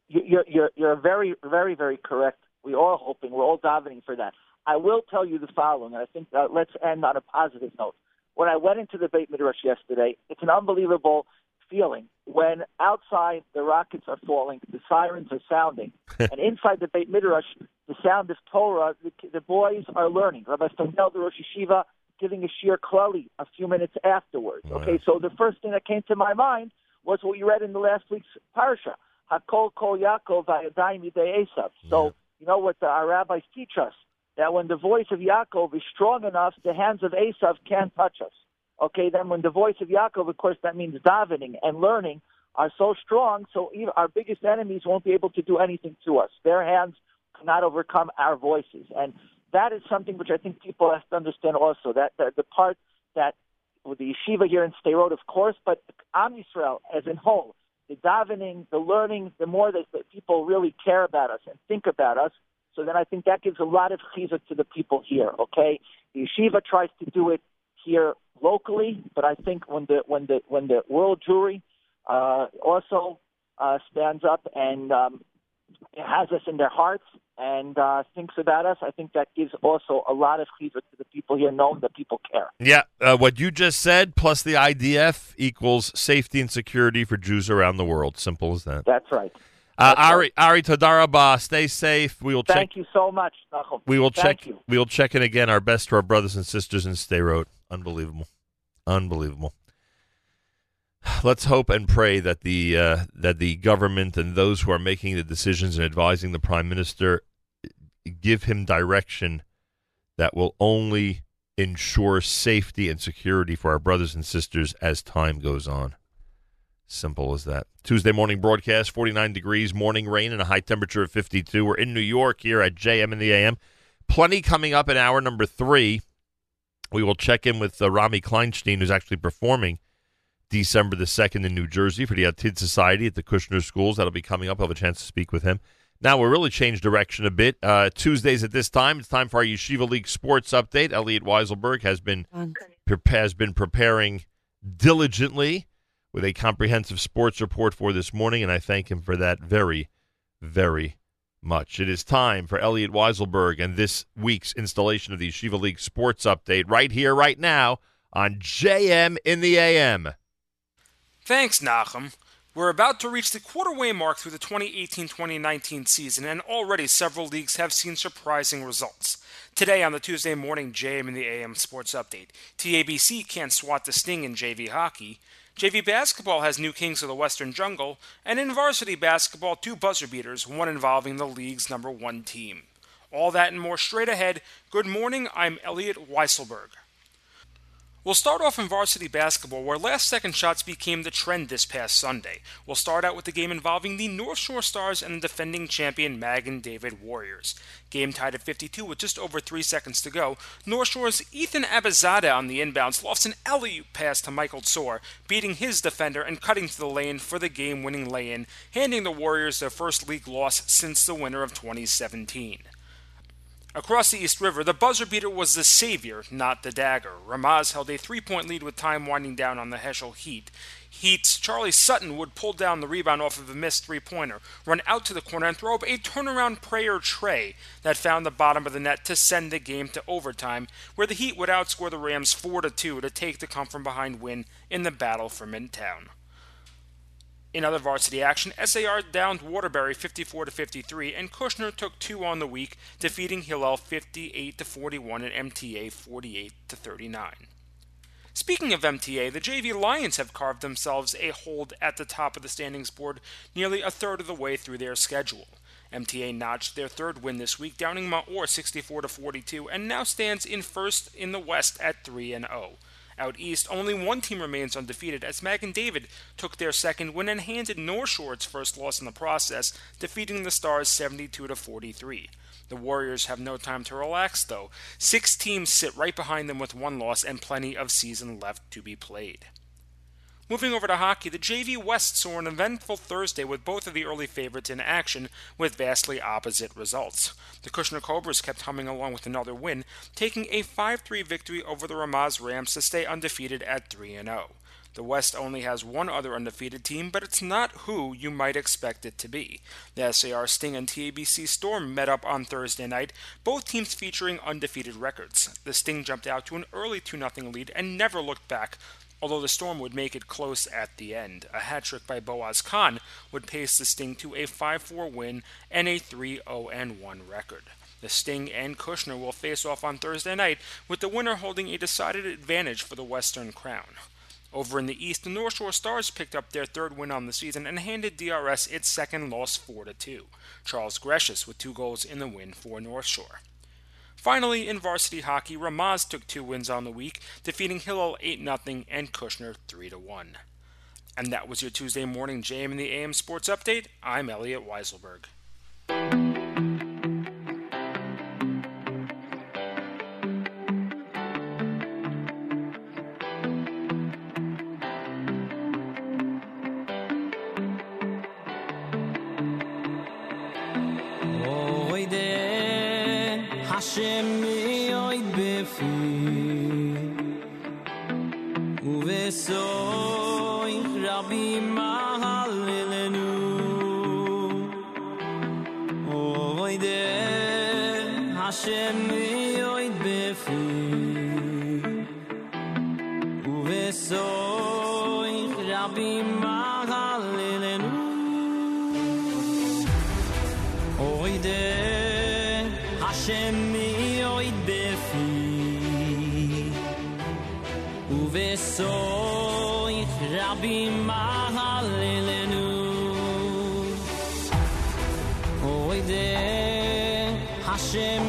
You- You're, you're, you're very, very, very correct. We are hoping, we're all davening for that. I will tell you the following, and I think uh, let's end on a positive note. When I went into the Beit Midrash yesterday, it's an unbelievable feeling when outside the rockets are falling, the sirens are sounding, and inside the Beit Midrash, the sound of Torah, the, the boys are learning. Rabbi Fendel, the Rosh Yeshiva, giving a shiur klali a few minutes afterwards. Okay, so the first thing that came to my mind was what you read in the last week's parsha, Hakol Kol Yaakov Vayadayim Yidei Esav. So you know what the, our rabbis teach us that when the voice of Yaakov is strong enough, the hands of Esav can't touch us. Okay, then when the voice of Yaakov, of course, that means davening and learning, are so strong, so even our biggest enemies won't be able to do anything to us. Their hands cannot overcome our voices, and that is something which I think people have to understand also. That the, the part that with the yeshiva here in Sderot, of course, but Am Yisrael as in whole, the davening, the learning, the more that, that people really care about us and think about us. So then I think that gives a lot of chizuk to the people here. Okay, the yeshiva tries to do it here locally, but I think when the when the when the world Jewry uh, also uh, stands up and um, has us in their hearts and uh, thinks about us, I think that gives also a lot of chizuk to the people here, knowing that people care. Yeah, uh, what you just said plus the IDF equals safety and security for Jews around the world. Simple as that. That's right. Uh, Ari, Ari Todarabah, stay safe. We will check. Thank you so much, Nachum. We will Thank check. you. We will check in again. Our best to our brothers and sisters in Sderot. Unbelievable, unbelievable. Let's hope and pray that the uh, that the government and those who are making the decisions and advising the prime minister give him direction that will only ensure safety and security for our brothers and sisters as time goes on. Simple as that. Tuesday morning broadcast, 49 degrees, morning rain, and a high temperature of 52. We're in New York here at JM in the AM. Plenty coming up in hour number three. We will check in with uh, Rami Kleinstein, who's actually performing December the 2nd in New Jersey for the Atid Society at the Kushner Schools. That'll be coming up. I'll have a chance to speak with him. Now, we'll really change direction a bit. Uh, Tuesdays at this time, it's time for our Yeshiva League sports update. Elliot Weiselberg has been, pre- has been preparing diligently with a comprehensive sports report for this morning, and I thank him for that very, very much. It is time for Elliot Weiselberg and this week's installation of the Yeshiva League Sports Update right here, right now on JM in the AM. Thanks, Nachum. We're about to reach the quarterway mark through the 2018 2019 season, and already several leagues have seen surprising results. Today, on the Tuesday morning JM in the AM Sports Update, TABC can't swat the sting in JV hockey. JV basketball has new kings of the Western Jungle, and in varsity basketball, two buzzer beaters, one involving the league's number one team. All that and more straight ahead. Good morning, I'm Elliot Weiselberg. We'll start off in varsity basketball, where last second shots became the trend this past Sunday. We'll start out with the game involving the North Shore Stars and the defending champion Magan David Warriors. Game tied at 52 with just over three seconds to go. North Shore's Ethan Abizada on the inbounds lofts an alley pass to Michael Tsor, beating his defender and cutting to the lane for the game winning lay in, handing the Warriors their first league loss since the winter of 2017. Across the East River, the buzzer beater was the savior, not the dagger. Ramaz held a three point lead with time winding down on the Heschel Heat. Heat's Charlie Sutton would pull down the rebound off of a missed three pointer, run out to the corner, and throw up a turnaround prayer tray that found the bottom of the net to send the game to overtime, where the Heat would outscore the Rams 4 2 to take the come from behind win in the battle for Midtown. In other varsity action, SAR downed Waterbury 54 to 53, and Kushner took two on the week, defeating Hillel 58 to 41 and MTA 48 to 39. Speaking of MTA, the JV Lions have carved themselves a hold at the top of the standings board nearly a third of the way through their schedule. MTA notched their third win this week, downing Maor 64 to 42, and now stands in first in the West at 3 and 0. Out east, only one team remains undefeated as Magan David took their second win and handed North Shore its first loss in the process, defeating the Stars 72 to 43. The Warriors have no time to relax though. Six teams sit right behind them with one loss and plenty of season left to be played. Moving over to hockey, the JV West saw an eventful Thursday with both of the early favorites in action with vastly opposite results. The Kushner Cobras kept humming along with another win, taking a 5 3 victory over the Ramaz Rams to stay undefeated at 3 0. The West only has one other undefeated team, but it's not who you might expect it to be. The SAR Sting and TABC Storm met up on Thursday night, both teams featuring undefeated records. The Sting jumped out to an early 2 0 lead and never looked back although the Storm would make it close at the end. A hat trick by Boaz Khan would pace the Sting to a 5 4 win and a 3 0 1 record. The Sting and Kushner will face off on Thursday night, with the winner holding a decided advantage for the Western Crown. Over in the East, the North Shore Stars picked up their third win on the season and handed DRS its second loss 4 2. Charles Greshus with two goals in the win for North Shore. Finally, in varsity hockey, Ramaz took two wins on the week, defeating Hillel 8 0 and Kushner 3 1. And that was your Tuesday morning JM in the AM Sports Update. I'm Elliot Weiselberg. so ich rabbi ma hallelenu oy de hashem yoyd befi. U so ich rabbi ma hallelenu oy de hashem yoyd befi. U so Hashem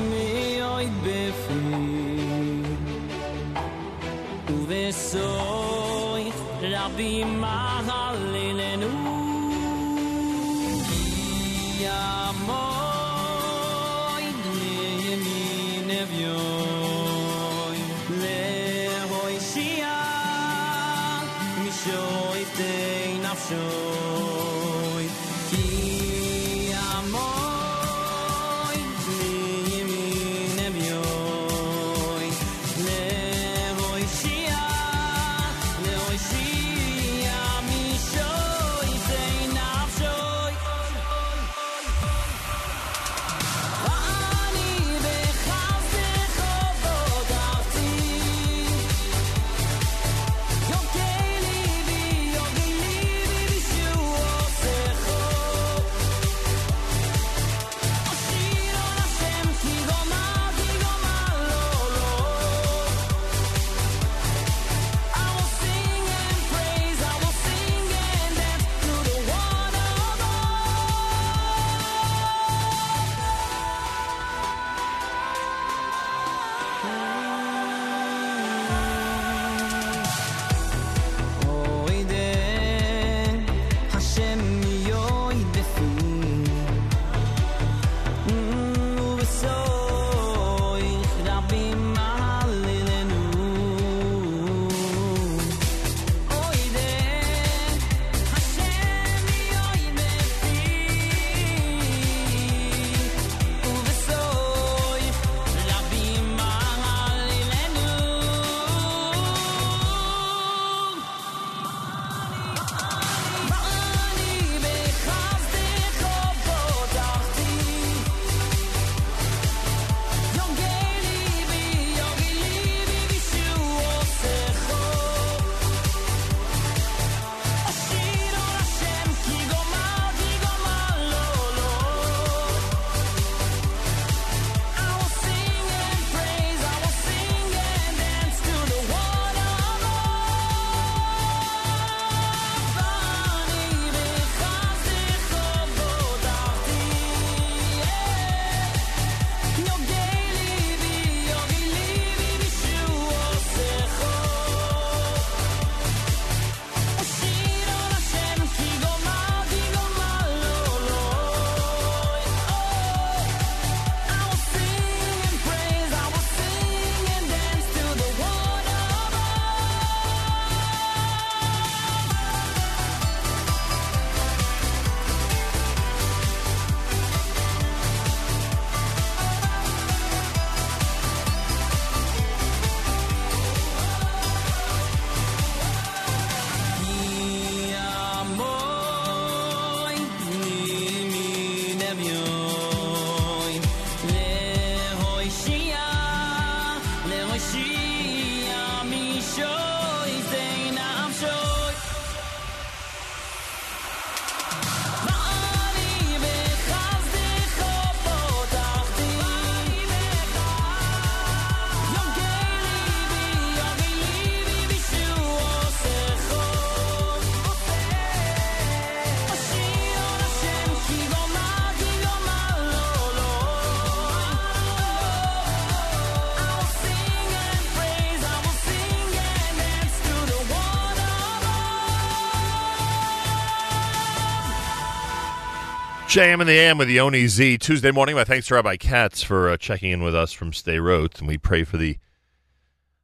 JM and the AM with the Oni Z Tuesday morning. My thanks to Rabbi Katz for uh, checking in with us from Sderot, and we pray for the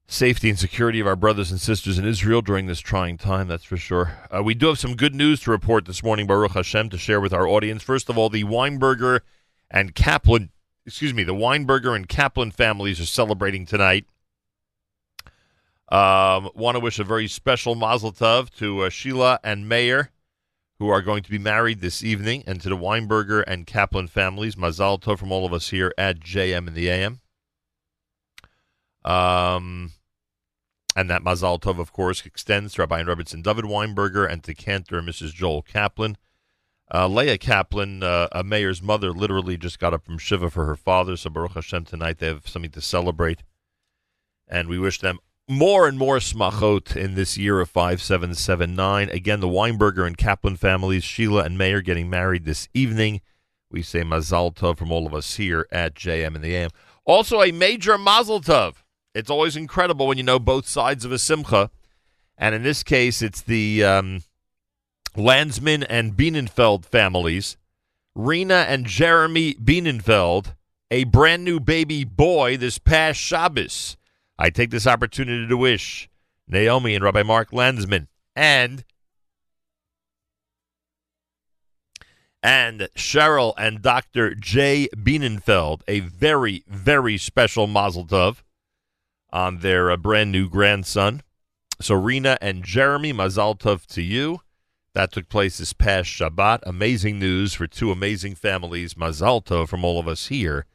safety and security of our brothers and sisters in Israel during this trying time. That's for sure. Uh, we do have some good news to report this morning, Baruch Hashem, to share with our audience. First of all, the Weinberger and Kaplan, excuse me, the Weinberger and Kaplan families are celebrating tonight. Um, want to wish a very special Mazel Tov to uh, Sheila and Mayer who are going to be married this evening, and to the Weinberger and Kaplan families. Mazal tov from all of us here at JM in the AM. Um, and that Mazal tov, of course, extends to Rabbi and Rebbetzin David Weinberger and to Cantor and Mrs. Joel Kaplan. Uh, Leah Kaplan, uh, a Mayer's mother, literally just got up from Shiva for her father, so Baruch Hashem tonight they have something to celebrate. And we wish them more and more smachot in this year of 5779. Again, the Weinberger and Kaplan families, Sheila and Mayer, getting married this evening. We say Mazal Tov from all of us here at JM and the AM. Also, a major Mazel Tov. It's always incredible when you know both sides of a simcha. And in this case, it's the um, Landsman and Bienenfeld families. Rena and Jeremy Bienenfeld, a brand new baby boy this past Shabbos. I take this opportunity to wish Naomi and Rabbi Mark Landsman and and Cheryl and Dr. Jay Bienenfeld a very, very special Mazel Tov on their uh, brand new grandson. So Rena and Jeremy, Mazel Tov to you. That took place this past Shabbat. Amazing news for two amazing families. Mazel Tov from all of us here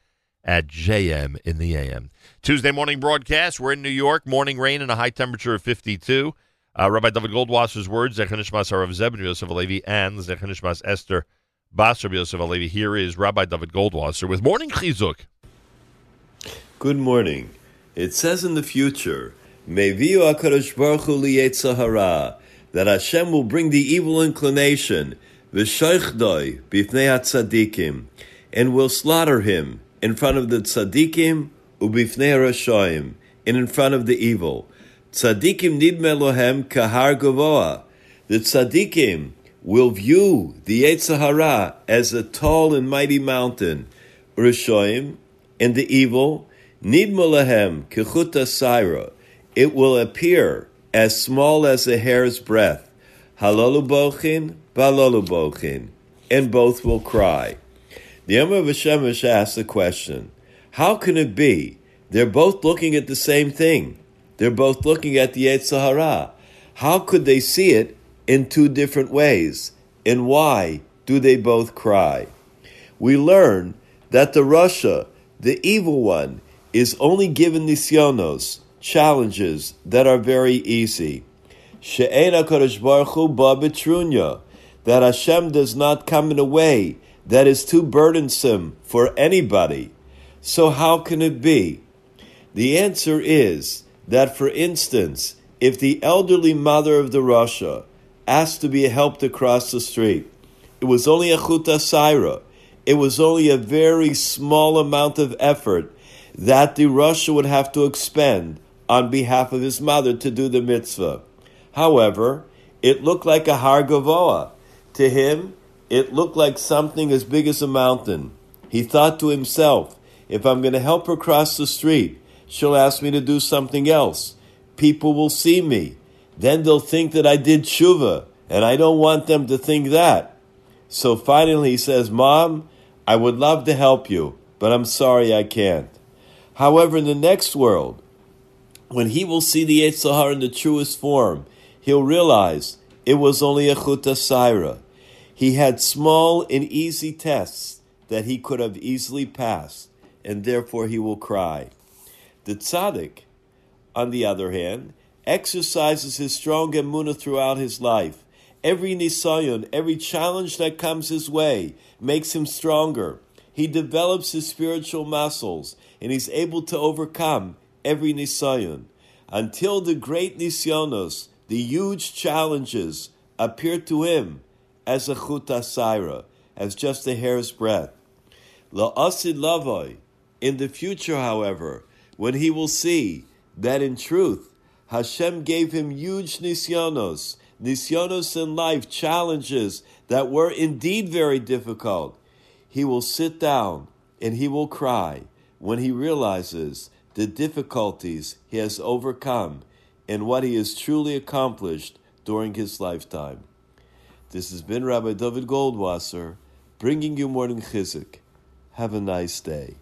at JM in the AM. Tuesday morning broadcast. We're in New York. Morning rain and a high temperature of 52. Uh, Rabbi David Goldwasser's words, Zechanishmas Arav Zebin Yosef Alevi and Zechanishmas Esther Basar Yosef Alevi. Here is Rabbi David Goldwasser with Morning Chizuk. Good morning. It says in the future, Meviu HaKadosh Baruch Hu liyetzahara, that Hashem will bring the evil inclination, v'shoichdoi b'fnei hatzadikim, and will slaughter him in front of the tzadikim ubifnei rashoim, and in front of the evil. Tzadikim nidme lohem kahar gavoa. The tzadikim will view the Yetzer Hara as a tall and mighty mountain. Rishoim and the evil nidme lohem kechuta saira. It will appear as small as a hair's breadth. Halolu bochin, balolu bochin, and both will cry. The Emma of Hashemesh asks the question, how can it be? They're both looking at the same thing. They're both looking at the Yetzer Hara. How could they see it in two different ways? And why do they both cry? We learn that the rasha, the evil one, is only given nisyonos, challenges that are very easy. She'en HaKadosh Baruch Hu that Hashem does not come in a way that is too burdensome for anybody. So how can it be? The answer is that, for instance, if the elderly mother of the rasha asked to be helped across the street, it was only a chuta saira. It was only a very small amount of effort that the rasha would have to expend on behalf of his mother to do the mitzvah. However, it looked like a har gavoa. To him, it looked like something as big as a mountain. He thought to himself, if I'm going to help her cross the street, she'll ask me to do something else. People will see me. Then they'll think that I did tshuva, and I don't want them to think that. So finally he says, Mom, I would love to help you, but I'm sorry I can't. However, in the next world, when he will see the Yetzer Hara in the truest form, he'll realize it was only a chuta saira. He had small and easy tests that he could have easily passed, and therefore he will cry. The tzaddik, on the other hand, exercises his strong emuna throughout his life. Every nisayon, every challenge that comes his way, makes him stronger. He develops his spiritual muscles, and he's able to overcome every nisayon until the great nisyonos, the huge challenges, appear to him as a chuta saira, as just a hair's breadth. La'asid lavoi, in the future, however, when he will see that in truth Hashem gave him huge nisyonos, nisyonos in life, challenges that were indeed very difficult, he will sit down and he will cry when he realizes the difficulties he has overcome and what he has truly accomplished during his lifetime. This has been Rabbi David Goldwasser bringing you morning chizuk. Have a nice day.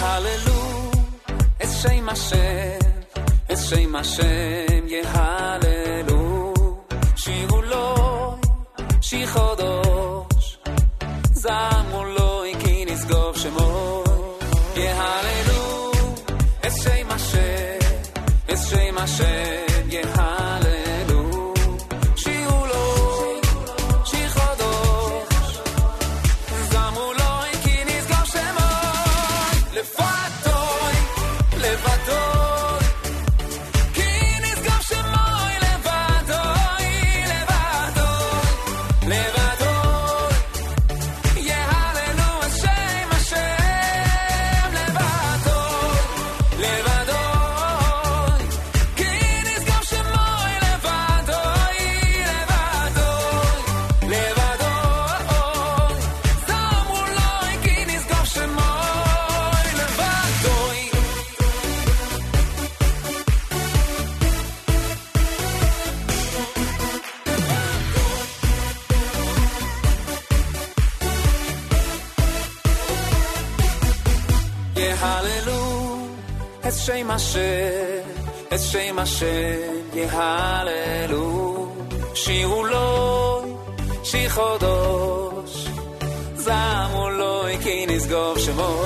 Hallelujah, it's it's. השם יהללו, שירו לו, שיר חודש, זמו לו, כי נסגור שמו.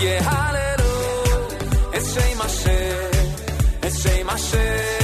יהללו, את שם השם, את שם השם.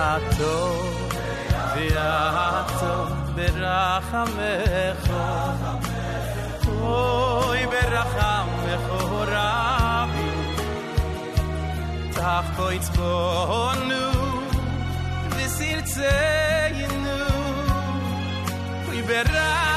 ato vi ato berachem echo oi berachem echo rabbi. Tach koitz bonu vi sirtze inu vi berachem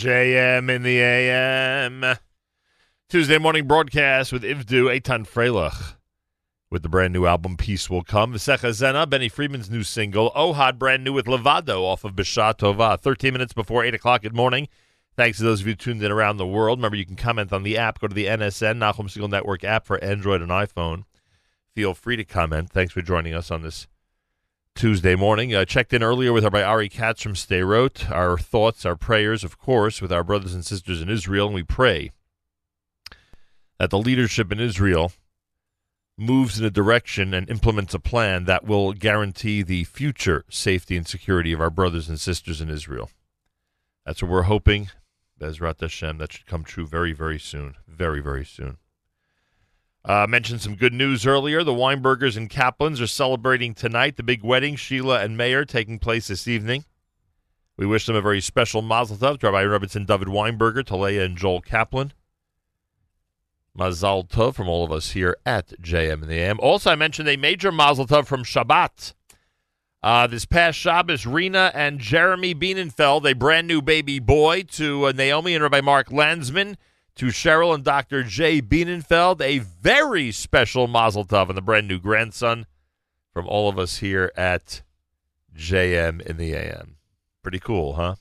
JM in the AM. Tuesday morning broadcast with Ivdu Eitan Freilich With the brand new album Peace Will Come. Visecha Zena, Benny Friedman's new single. Ohad, brand new with Levado off of Bishat Tova. 13 minutes before 8 o'clock in the morning. Thanks to those of you tuned in around the world. Remember, you can comment on the app. Go to the NSN, Nachum Segal Network app for Android and iPhone. Feel free to comment. Thanks for joining us on this Tuesday morning. Uh, checked in earlier with Rabbi Ari Katz from Sderot. Our thoughts, our prayers, of course, with our brothers and sisters in Israel. And we pray that the leadership in Israel moves in a direction and implements a plan that will guarantee the future safety and security of our brothers and sisters in Israel. That's what we're hoping. Bezrat Hashem, that should come true very, very soon. Very, very soon. Uh, mentioned some good news earlier. The Weinbergers and Kaplans are celebrating tonight. The big wedding, Sheila and Mayer, taking place this evening. We wish them a very special mazel tov to Rabbi Rebbitzin David Weinberger, Talea and Joel Kaplan. Mazal tov from all of us here at JM and the AM. Also, I mentioned a major mazel tov from Shabbat. Uh, this past Shabbos, Rena and Jeremy Bienenfeld, a brand new baby boy, to uh, Naomi and Rabbi Mark Landsman, to Cheryl and Dr. Jay Bienenfeld, a very special mazel tov and the brand new grandson from all of us here at JM in the AM. Pretty cool, huh?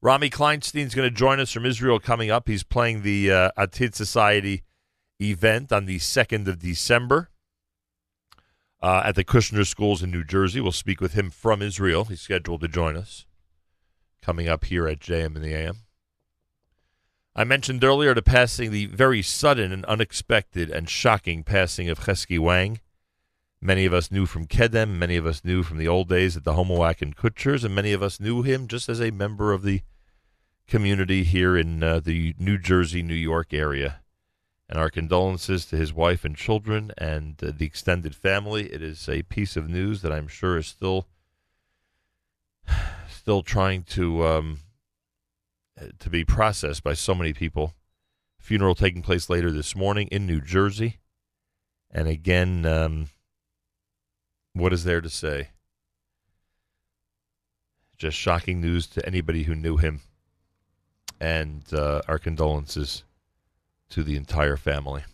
Rami Kleinstein's going to join us from Israel coming up. He's playing the uh, Atid Society event on the 2nd of December uh, at the Kushner Schools in New Jersey. We'll speak with him from Israel. He's scheduled to join us coming up here at JM in the AM. I mentioned earlier the passing, the very sudden and unexpected and shocking passing of Chesky Wang. Many of us knew from Kedem, many of us knew from the old days at the Homowack and Kutsher's, and many of us knew him just as a member of the community here in uh, the New Jersey, New York area. And our condolences to his wife and children and uh, the extended family. It is a piece of news that I'm sure is still still trying to um, to be processed by so many people. Funeral taking place later this morning in New Jersey, and again, um, what is there to say? Just shocking news to anybody who knew him, and uh, our condolences to the entire family.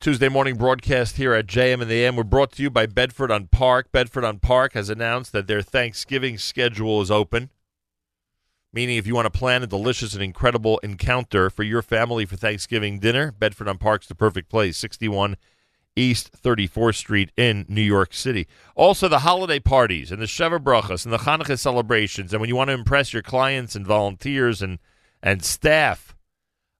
Tuesday morning broadcast here at JM and the AM. We're brought to you by Bedford on Park. Bedford on Park has announced that their Thanksgiving schedule is open, meaning if you want to plan a delicious and incredible encounter for your family for Thanksgiving dinner, Bedford on Park's the perfect place. 61 East 34th Street in New York City. Also, the holiday parties and the Sheva Brachas and the Hanukkah celebrations. And when you want to impress your clients and volunteers and, and staff,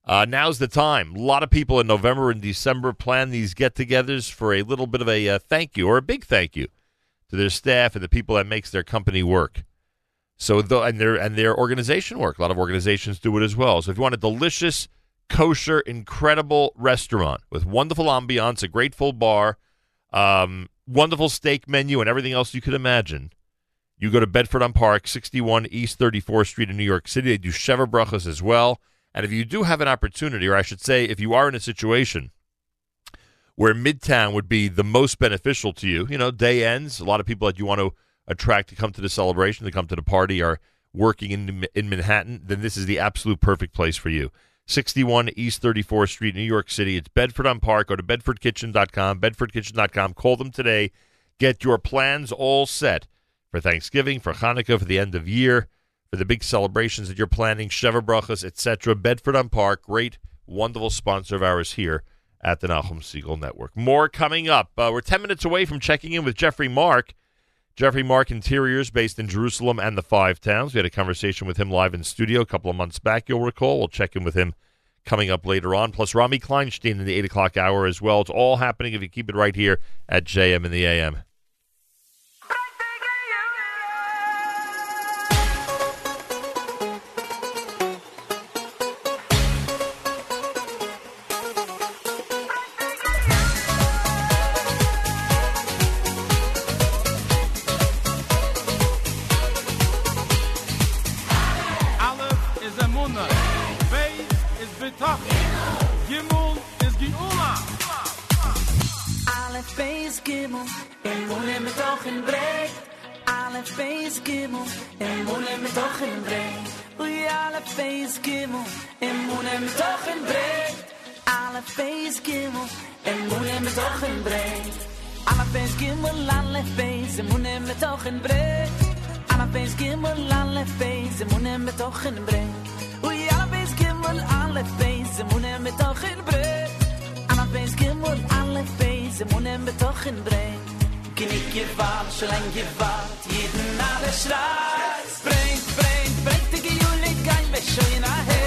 uh, now's the time. A lot of people in November and December plan these get togethers for a little bit of a uh, thank you or a big thank you to their staff and the people that makes their company work. So, the, and their and their organization work. A lot of organizations do it as well. So, if you want a delicious, kosher, incredible restaurant with wonderful ambiance, a great full bar, um, wonderful steak menu, and everything else you could imagine, you go to Bedford on Park, 61 East 34th Street in New York City. They do Sheva Brachas as well. And if you do have an opportunity, or I should say, if you are in a situation where Midtown would be the most beneficial to you, you know, day ends, a lot of people that you want to attract to come to the celebration, to come to the party, are working in in Manhattan, then this is the absolute perfect place for you. 61 East 34th Street, New York City. It's Bedford on Park. Go to bedfordkitchen.com, bedfordkitchen.com. Call them today. Get your plans all set for Thanksgiving, for Hanukkah, for the end of year, for the big celebrations that you're planning, Sheva etc. Bedford on Park, great, wonderful sponsor of ours here at the Nachum Segal Network. More coming up. Uh, we're 10 minutes away from checking in with Jeffrey Mark. Jeffrey Mark Interiors, based in Jerusalem and the Five Towns. We had a conversation with him live in studio a couple of months back, you'll recall. We'll check in with him coming up later on. Plus, Rami Kleinstein in the 8 o'clock hour as well. It's all happening if you keep it right here at JM in the AM. Em unem doch in breh, oy ale fays kimol, em unem doch in breh, ale fays kimol, em unem doch in breh, ama fays kimol lan le fays em unem doch in breh, ama fays kimol lan le fays em unem doch in breh, oy ale fays kimol ale fays em unem doch in breh, ama fays kimol ale fays em unem doch in breh Nicke, nicke, wart, schon ein gewart, jeden alle schreit. Brennt, brennt, brennt, die Juli, kein Wäsche in der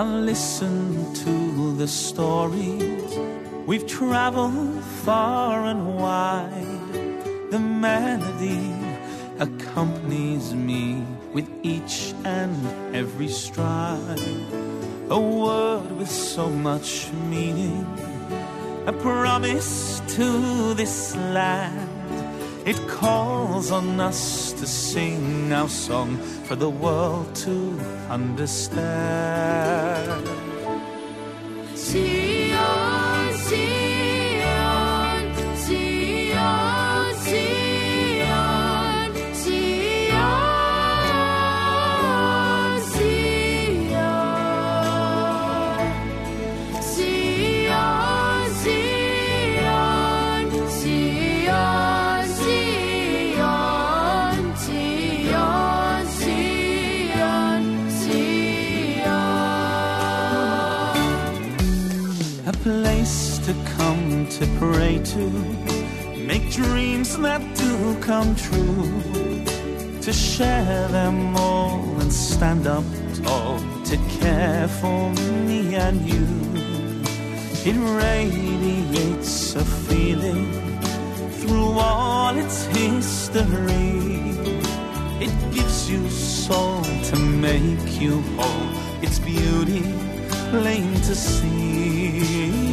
I've listened to the stories. We've traveled far and wide. The melody accompanies me with each and every stride. A word with so much meaning, a promise to this land. It calls on us to sing our song for the world to understand. Pray to, make dreams that do come true, to share them all and stand up tall, to care for me and you. It radiates a feeling through all its history. It gives you soul to make you whole. It's beauty plain to see.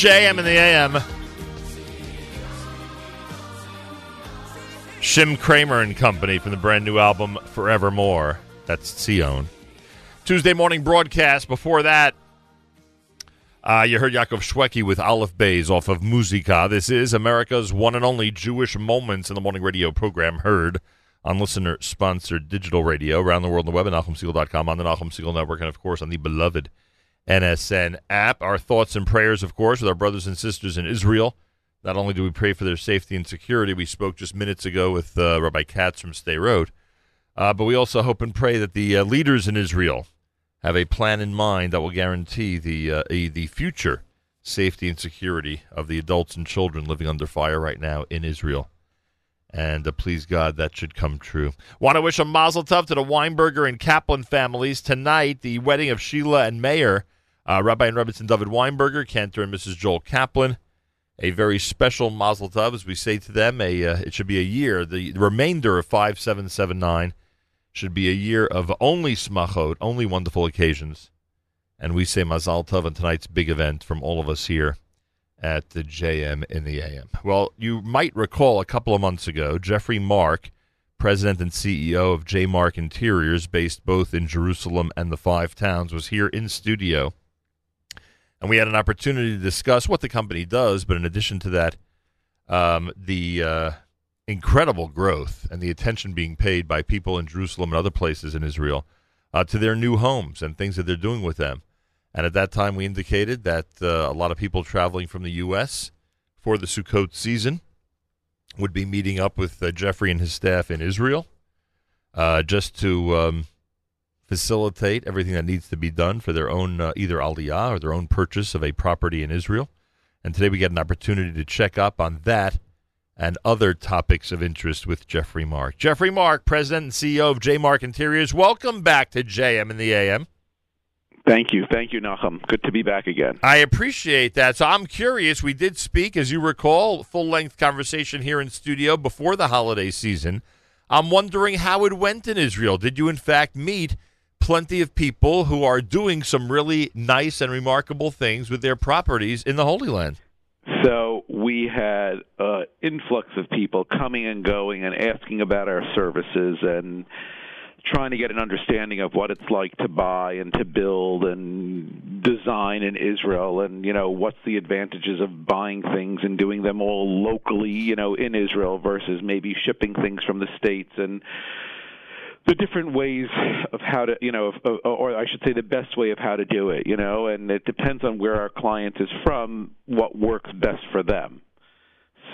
JM in the AM. Shim Craimer and Company from the brand new album Forevermore. That's Sion. Tuesday morning broadcast. Before that, uh, you heard Yaakov Shwekey with Aleph Bays off of Musica. This is America's one and only Jewish Moments in the Morning radio program heard on listener sponsored digital radio around the world on the web at NachumSegal.com, on the Nachum Segal Network, and of course on the beloved NSN app. Our thoughts and prayers, of course, with our brothers and sisters in Israel. Not only do we pray for their safety and security, we spoke just minutes ago with uh, Rabbi Katz from Sderot, uh, but we also hope and pray that the uh, leaders in Israel have a plan in mind that will guarantee the uh, a, the future safety and security of the adults and children living under fire right now in Israel. And uh, please God, that should come true. Want to wish a mazel tov to the Weinberger and Kaplan families tonight. The wedding of Sheila and Mayer, uh, Rabbi and Rebbetzin David Weinberger, Cantor and Mrs. Joel Kaplan. A very special mazel tov, as we say to them. A uh, it should be a year. The remainder of five seven seven nine should be a year of only smachot, only wonderful occasions. And we say mazal tov on tonight's big event from all of us here at the JM in the AM. Well, you might recall a couple of months ago, Jeffrey Mark, president and CEO of J Mark Interiors, based both in Jerusalem and the Five Towns, was here in studio. And we had an opportunity to discuss what the company does, but in addition to that, um, the uh, incredible growth and the attention being paid by people in Jerusalem and other places in Israel uh, to their new homes and things that they're doing with them. And at that time, we indicated that uh, a lot of people traveling from the U.S. for the Sukkot season would be meeting up with uh, Jeffrey and his staff in Israel uh, just to um, facilitate everything that needs to be done for their own uh, either aliyah or their own purchase of a property in Israel. And today we get an opportunity to check up on that and other topics of interest with Jeffrey Mark. Jeffrey Mark, President and CEO of J Mark Interiors, welcome back to JM in the AM. Thank you. Thank you, Nachum. Good to be back again. I appreciate that. So I'm curious. We did speak, as you recall, full length conversation here in studio before the holiday season. I'm wondering how it went in Israel. Did you, in fact, meet plenty of people who are doing some really nice and remarkable things with their properties in the Holy Land? So we had an influx of people coming and going and asking about our services and trying to get an understanding of what it's like to buy and to build and design in Israel and you know what's the advantages of buying things and doing them all locally you know in Israel versus maybe shipping things from the states and the different ways of how to you know or I should say the best way of how to do it you know and it depends on where our client is from what works best for them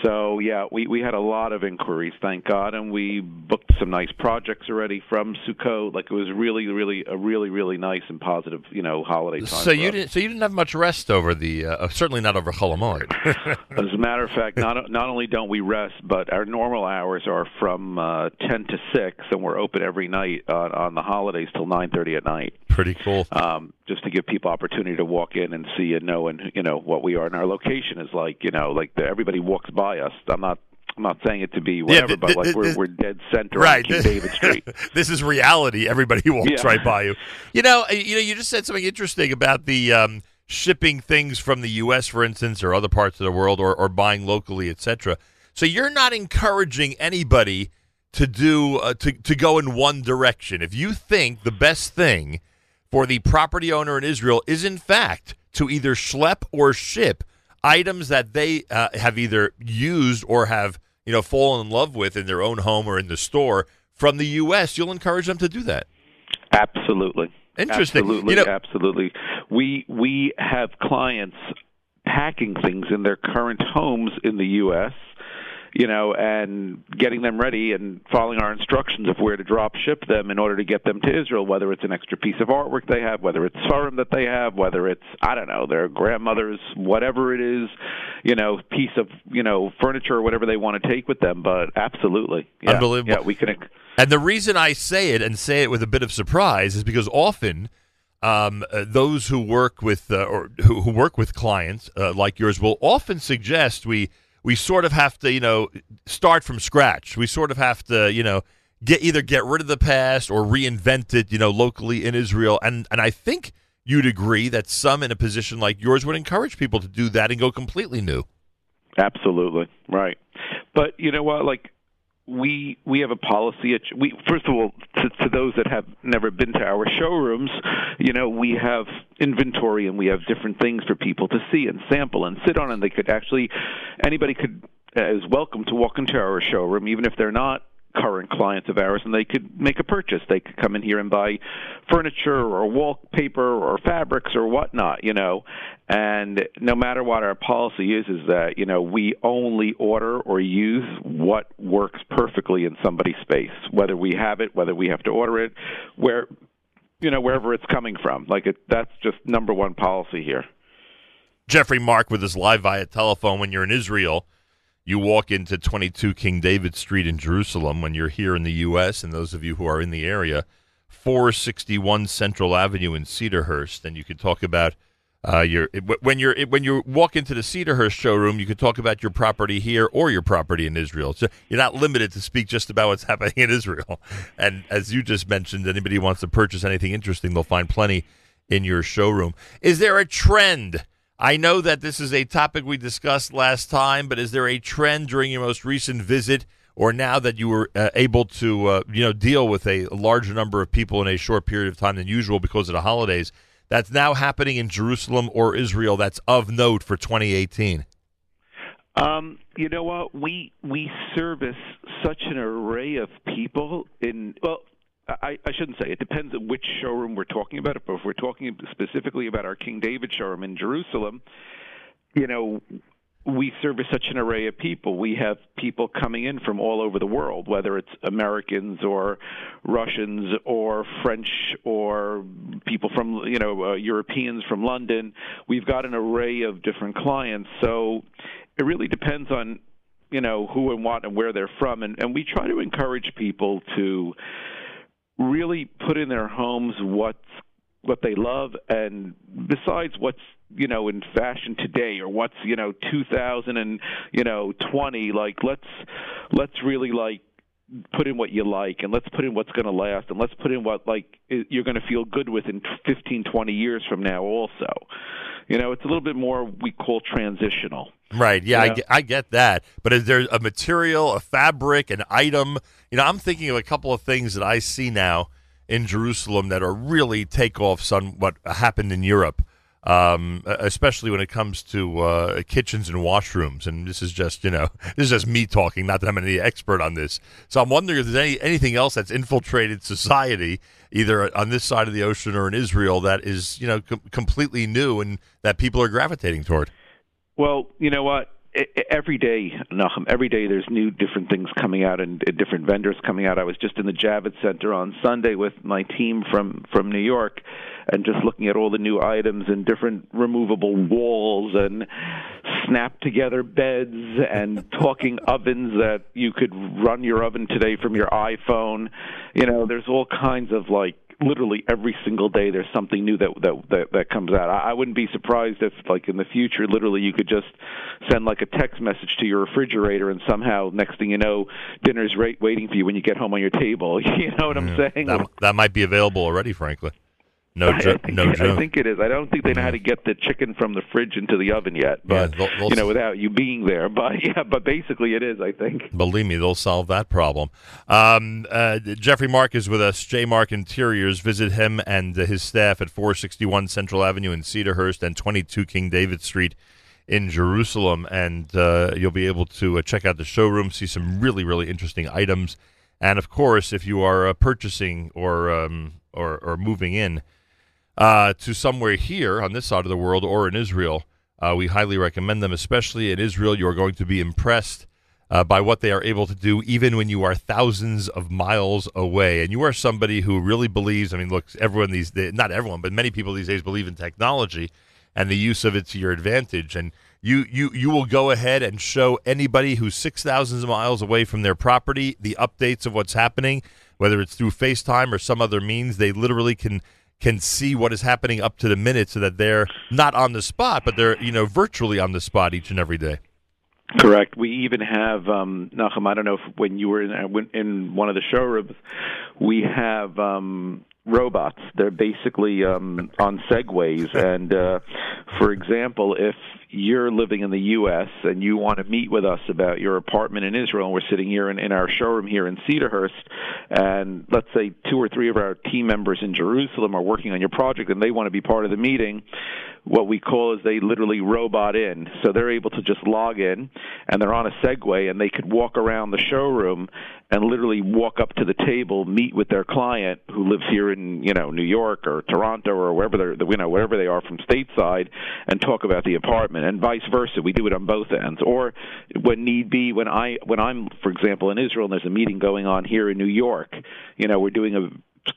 so yeah, we we had a lot of inquiries, thank God, and we booked some nice projects already from Sukkot. Like it was really, really a really, really nice and positive, you know, holiday time. So you us. didn't. So you didn't have much rest over the. Uh, certainly not over Chol Hamoed. As a matter of fact, not not only don't we rest, but our normal hours are from uh, ten to six, and we're open every night on, on the holidays till nine thirty at night. Pretty cool. Um, just to give people opportunity to walk in and see and know and you know what we are, and our location is like you know like the, everybody walks by us. I'm not. I'm not saying it to be whatever, th- but like th- we're we're dead center right. on King David Street. this is reality. Everybody walks Yeah. right by you. You know. uh, You know. You just said something interesting about the um, shipping things from the U.S., for instance, or other parts of the world, or, or buying locally, etc. So you're not encouraging anybody to do uh, to to go in one direction. If you think the best thing for the property owner in Israel is in fact to either schlep or ship items that they uh, have either used or have you know fallen in love with in their own home or in the store from the U.S., you'll encourage them to do that. Absolutely. Interesting. Absolutely, You know- absolutely. We we have clients packing things in their current homes in the U.S. You know, and getting them ready and following our instructions of where to drop ship them in order to get them to Israel. Whether it's an extra piece of artwork they have, whether it's forum that they have, whether it's I don't know their grandmother's whatever it is, you know, piece of you know furniture or whatever they want to take with them. But absolutely, yeah, Unbelievable. Yeah, we can. And the reason I say it and say it with a bit of surprise is because often um, uh, those who work with uh, or who, who work with clients uh, like yours will often suggest we we sort of have to you know start from scratch. We sort of have to you know get either get rid of the past or reinvent it you know locally in Israel. And and I think you'd agree that some in a position like yours would encourage people to do that and go completely new. Absolutely right, but you know what? Like we we have a policy. At, we first of all, to, to those that have never been to our showrooms, you know, we have inventory and we have different things for people to see and sample and sit on, and they could actually anybody could uh, is welcome to walk into our showroom, even if they're not current clients of ours and they could make a purchase. They could come in here and buy furniture or wallpaper or fabrics or whatnot, you know. And no matter what our policy is, is that, you know, we only order or use what works perfectly in somebody's space, whether we have it, whether we have to order it, where, you know, wherever it's coming from. Like, it, that's just number one policy here. Jeffrey Mark with us live via telephone when you're in Israel. You walk into 22 King David Street in Jerusalem when you're here in the U.S., and those of you who are in the area, 461 Central Avenue in Cedarhurst, and you could talk about uh, your when you're when you walk into the Cedarhurst showroom, you could talk about your property here or your property in Israel. So you're not limited to speak just about what's happening in Israel. And as you just mentioned, anybody wants to purchase anything interesting, they'll find plenty in your showroom. Is there a trend? I know that this is a topic we discussed last time, but is there a trend during your most recent visit, or now that you were uh, able to, uh, you know, deal with a larger number of people in a short period of time than usual because of the holidays, that's now happening in Jerusalem or Israel? That's of note for 2018. Um, you know what? We we service such an array of people in well. I, I shouldn't say it depends on which showroom we're talking about. But if we're talking specifically about our King David showroom in Jerusalem, you know, we service such an array of people. We have people coming in from all over the world, whether it's Americans or Russians or French or people from you know uh, Europeans from London. We've got an array of different clients, so it really depends on you know who and what and where they're from, and, and we try to encourage people to really put in their homes what's what they love, and besides what's you know in fashion today or what's you know 2000 and you know 20 like let's let's really like put in what you like and let's put in what's going to last and let's put in what like you're going to feel good with in 15 20 years from now also. You know it's a little bit more we call transitional Right. Yeah, I, I get that. But is there a material, a fabric, an item? You know, I'm thinking of a couple of things that I see now in Jerusalem that are really takeoffs on what happened in Europe, um, especially when it comes to uh, kitchens and washrooms. And this is just, you know, this is just me talking, not that I'm any expert on this. So I'm wondering if there's any, anything else that's infiltrated society, either on this side of the ocean or in Israel, that is, you know, com- completely new and that people are gravitating toward. Well, you know what? Every day, Nachum, every day there's new different things coming out and uh, different vendors coming out. I was just in the Javits Center on Sunday with my team from from New York, and just looking at all the new items and different removable walls and snap together beds and talking ovens that you could run your oven today from your iPhone. You know, there's all kinds of like literally every single day there's something new that that that, that comes out. I, I wouldn't be surprised if like in the future literally you could just send like a text message to your refrigerator and somehow next thing you know dinner's right waiting for you when you get home on your table. You know what I'm saying? That, that might be available already, frankly. No, I, I think, no I joke. think it is. I don't think they know how to get the chicken from the fridge into the oven yet, but they'll- they'll you know, without you being there. But yeah, but basically it is. I think. Believe me, they'll solve that problem. Um, uh, Jeffrey Mark is with us. J Mark Interiors. Visit him and uh, his staff at 461 Central Avenue in Cedarhurst and 22 King David Street in Jerusalem. And uh, you'll be able to uh, check out the showroom, see some really, really interesting items. And of course, if you are uh, purchasing or, um, or or moving in uh, to somewhere here on this side of the world or in Israel, uh, we highly recommend them. Especially in Israel, you are going to be impressed uh, by what they are able to do, even when you are thousands of miles away. And you are somebody who really believes. I mean, look, everyone these days, not everyone, but many people these days believe in technology and the use of it to your advantage. And you you you will go ahead and show anybody who's six thousand miles away from their property the updates of what's happening, whether it's through FaceTime or some other means. They literally can can see what is happening up to the minute, so that they're not on the spot, but they're you know virtually on the spot each and every day. Correct. We even have um, Nachum. I don't know if when you were in uh, in one of the showrooms, we have um, robots. They're basically um, on segways, and uh, for example, if you're living in the U.S. and you want to meet with us about your apartment in Israel, and we're sitting here in, in our showroom here in Cedarhurst, and let's say two or three of our team members in Jerusalem are working on your project, and they want to be part of the meeting what we call is they literally robot in. So they're able to just log in and they're on a Segway and they could walk around the showroom and literally walk up to the table, meet with their client who lives here in, you know, New York or Toronto or wherever they're, you know, wherever they are from stateside and talk about the apartment and vice versa. We do it on both ends. Or when need be, when I, when I'm, for example, in Israel and there's a meeting going on here in New York, you know, we're doing a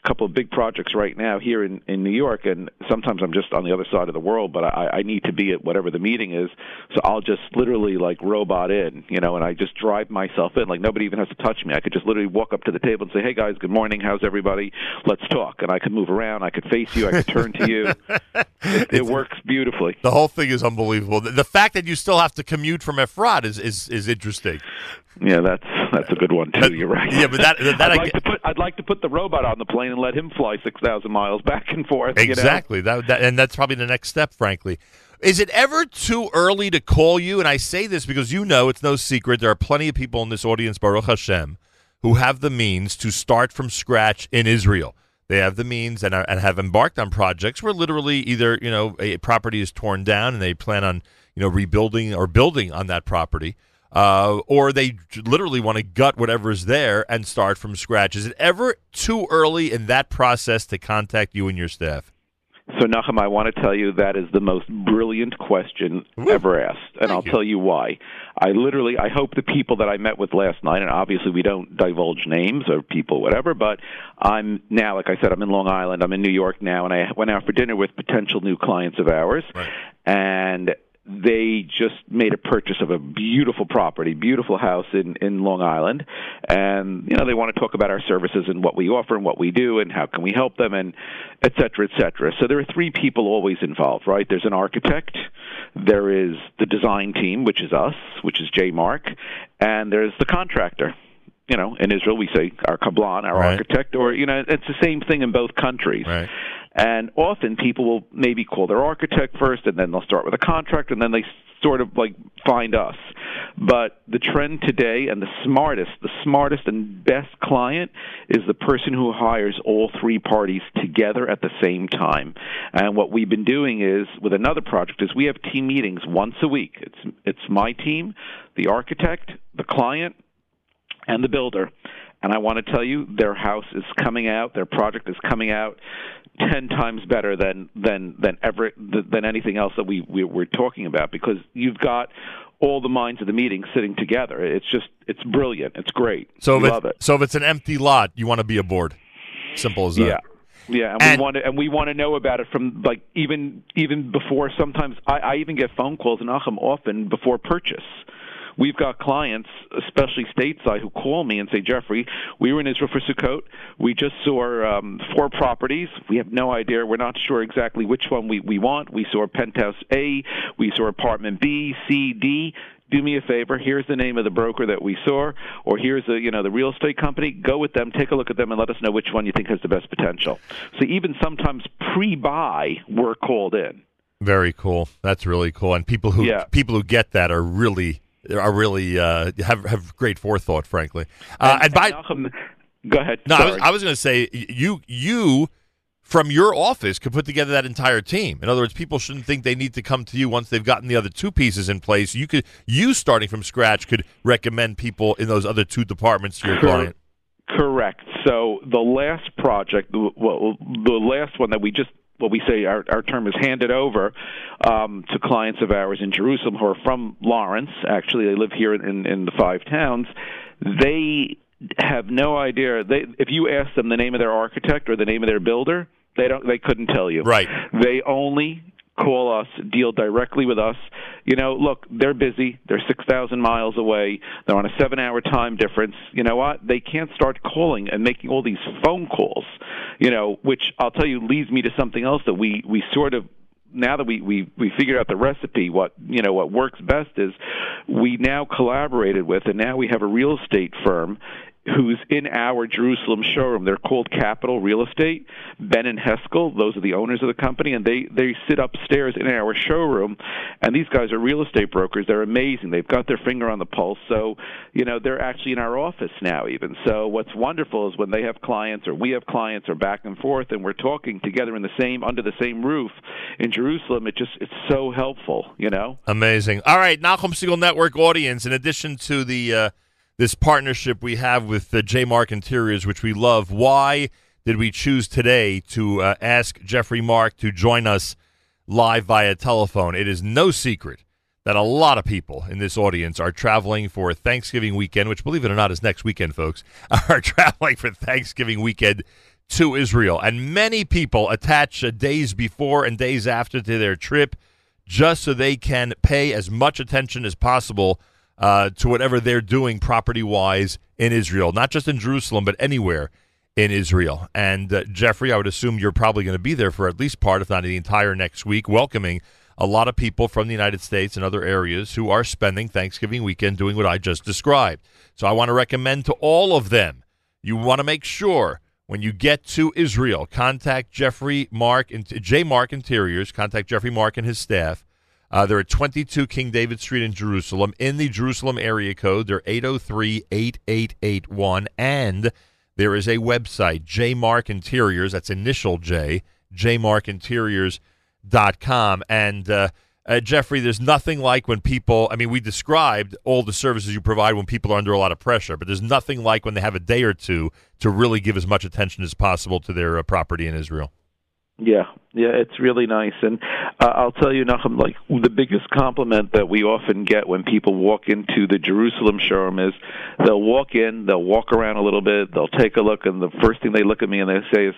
couple of big projects right now here in in New York, and sometimes I'm just on the other side of the world, but I, I need to be at whatever the meeting is, so I'll just literally like robot in, you know, and I just drive myself in, like nobody even has to touch me. I could just literally walk up to the table and say, "Hey guys, good morning, how's everybody? Let's talk," and I could move around, I could face you, I could turn to you. It, it works beautifully. The whole thing is unbelievable. The, the fact that you still have to commute from Efrat is is, is interesting. Yeah, that's that's a good one too. You're right. Yeah, but that that I'd I like to put I'd like to put the robot on the plane and let him fly six thousand miles back and forth. you know? Exactly. That, that and that's probably the next step, frankly. Is it ever too early to call you? And I say this because you know it's no secret. There are plenty of people in this audience, Baruch Hashem, who have the means to start from scratch in Israel. They have the means and, are, and have embarked on projects where literally either you know a property is torn down and they plan on you know rebuilding or building on that property, uh, or they literally want to gut whatever is there and start from scratch. Is it ever too early in that process to contact you and your staff? So, Nachum, I want to tell you that is the most brilliant question ever asked, and I'll tell you why. I literally, I hope the people that I met with last night, and obviously we don't divulge names of people, whatever, but I'm now, like I said, I'm in Long Island, I'm in New York now, and I went out for dinner with potential new clients of ours, and they just made a purchase of a beautiful property, beautiful house in in Long Island, and you know they want to talk about our services and what we offer and what we do and how can we help them and et cetera, et cetera. So there are three people always involved, right? There's an architect, there is the design team, which is us, which is J Mark, and there's the contractor. You know, in Israel we say our kablan, our Right. architect, or you know, it's the same thing in both countries. Right. And often people will maybe call their architect first, and then they'll start with a contract, and then they sort of like find us. But the trend today, and the smartest, the smartest and best client is the person who hires all three parties together at the same time. And what we've been doing is with another project is we have team meetings once a week. It's it's my team, the architect, the client, and the builder. And I want to tell you, their house is coming out, their project is coming out ten times better than than than ever than anything else that we, we we're talking about because you've got all the minds of the meeting sitting together. It's just it's brilliant. It's great. So if love it. so if it's an empty lot, you want to be aboard. Simple as that. Yeah. Yeah, and, we want to and we want to know about it from like even even before. Sometimes I, I even get phone calls, Nachum, often before purchase. We've got clients, especially stateside, who call me and say, Jeffrey, we were in Israel for Sukkot. We just saw um, four properties. We have no idea. We're not sure exactly which one we, we want. We saw penthouse A. We saw apartment B, C, D do me a favor here's the name of the broker that we saw or here's the you know the real estate company go with them take a look at them and let us know which one you think has the best potential so even sometimes pre-buy we're called in Very cool. That's really cool. And people who Yeah. people who get that are really are really uh, have have great forethought. Frankly, uh, and, by go ahead. No, I was, I was going to say you you from your office could put together that entire team. In other words, people shouldn't think they need to come to you once they've gotten the other two pieces in place. You could you starting from scratch could recommend people in those other two departments to your client. Correct. So the last project, well, the last one that we just, what we say, our, our term is handed over um, to clients of ours in Jerusalem who are from Lawrence. Actually, they live here in, in the five towns. They have no idea. They, if you ask them the name of their architect or the name of their builder, they don't. They couldn't tell you. Right. They only call us, deal directly with us. You know, look, they're busy. They're 6,000 miles away. They're on a seven hour time difference. You know what? They can't start calling and making all these phone calls, you know, which I'll tell you leads me to something else that we, we sort of now that we, we, we figured out the recipe, what you know what works best is we now collaborated with, and now we have a real estate firm who's in our Jerusalem showroom. They're called Capital Real Estate. Ben and Heskel, those are the owners of the company, and they they sit upstairs in our showroom. And these guys are real estate brokers. They're amazing. They've got their finger on the pulse. So you know they're actually in our office now. Even so, what's wonderful is when they have clients or we have clients or back and forth, and we're talking together in the same under the same roof in Jerusalem. It just it's so helpful. You know. Amazing. All right, Nachum Segal Network audience. In addition to the uh, this partnership we have with uh, J Mark Interiors, which we love, why did we choose today to uh, ask Jeffrey Mark to join us live via telephone? It is no secret that a lot of people in this audience are traveling for Thanksgiving weekend, which, believe it or not, is next weekend, folks, are traveling for Thanksgiving weekend to Israel. And many people attach days before and days after to their trip just so they can pay as much attention as possible uh, to whatever they're doing property wise in Israel, not just in Jerusalem, but anywhere in Israel. And uh, Jeffrey, I would assume you're probably going to be there for at least part, if not the entire next week, welcoming a lot of people from the United States and other areas who are spending Thanksgiving weekend doing what I just described. So I want to recommend to all of them you want to make sure when you get to Israel, contact Jeffrey Mark, and J Mark Interiors, contact Jeffrey Mark and his staff. Uh, they're at 22 King David Street in Jerusalem. In the Jerusalem area code, they're 803 8881. And there is a website, J Mark Interiors, that's initial J, jmarkinteriors.com. And uh, uh, Jeffrey, there's nothing like when people, I mean, we described all the services you provide when people are under a lot of pressure, but there's nothing like when they have a day or two to really give as much attention as possible to their uh, property in Israel. Yeah, yeah, it's really nice, and uh, I'll tell you, Nachum, like the biggest compliment that we often get when people walk into the Jerusalem showroom is they'll walk in, they'll walk around a little bit, they'll take a look, and the first thing they look at me and they say is,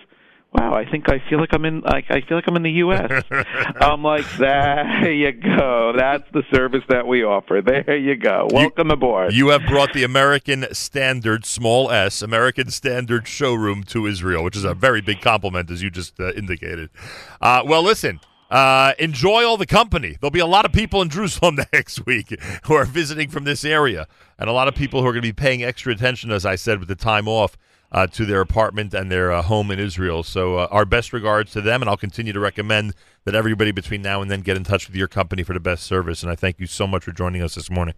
wow, I think I feel like I'm in like I feel like I'm in the U.S. I'm like, there you go. That's the service that we offer. There you go. Welcome aboard. You have brought the American Standard, small s, American Standard showroom to Israel, which is a very big compliment, as you just uh, indicated. Uh, well, listen. Uh, enjoy all the company. There'll be a lot of people in Jerusalem next week who are visiting from this area, and a lot of people who are going to be paying extra attention, as I said, with the time off uh, to their apartment and their uh, home in Israel. So, uh, our best regards to them, and I'll continue to recommend that everybody between now and then get in touch with your company for the best service. And I thank you so much for joining us this morning.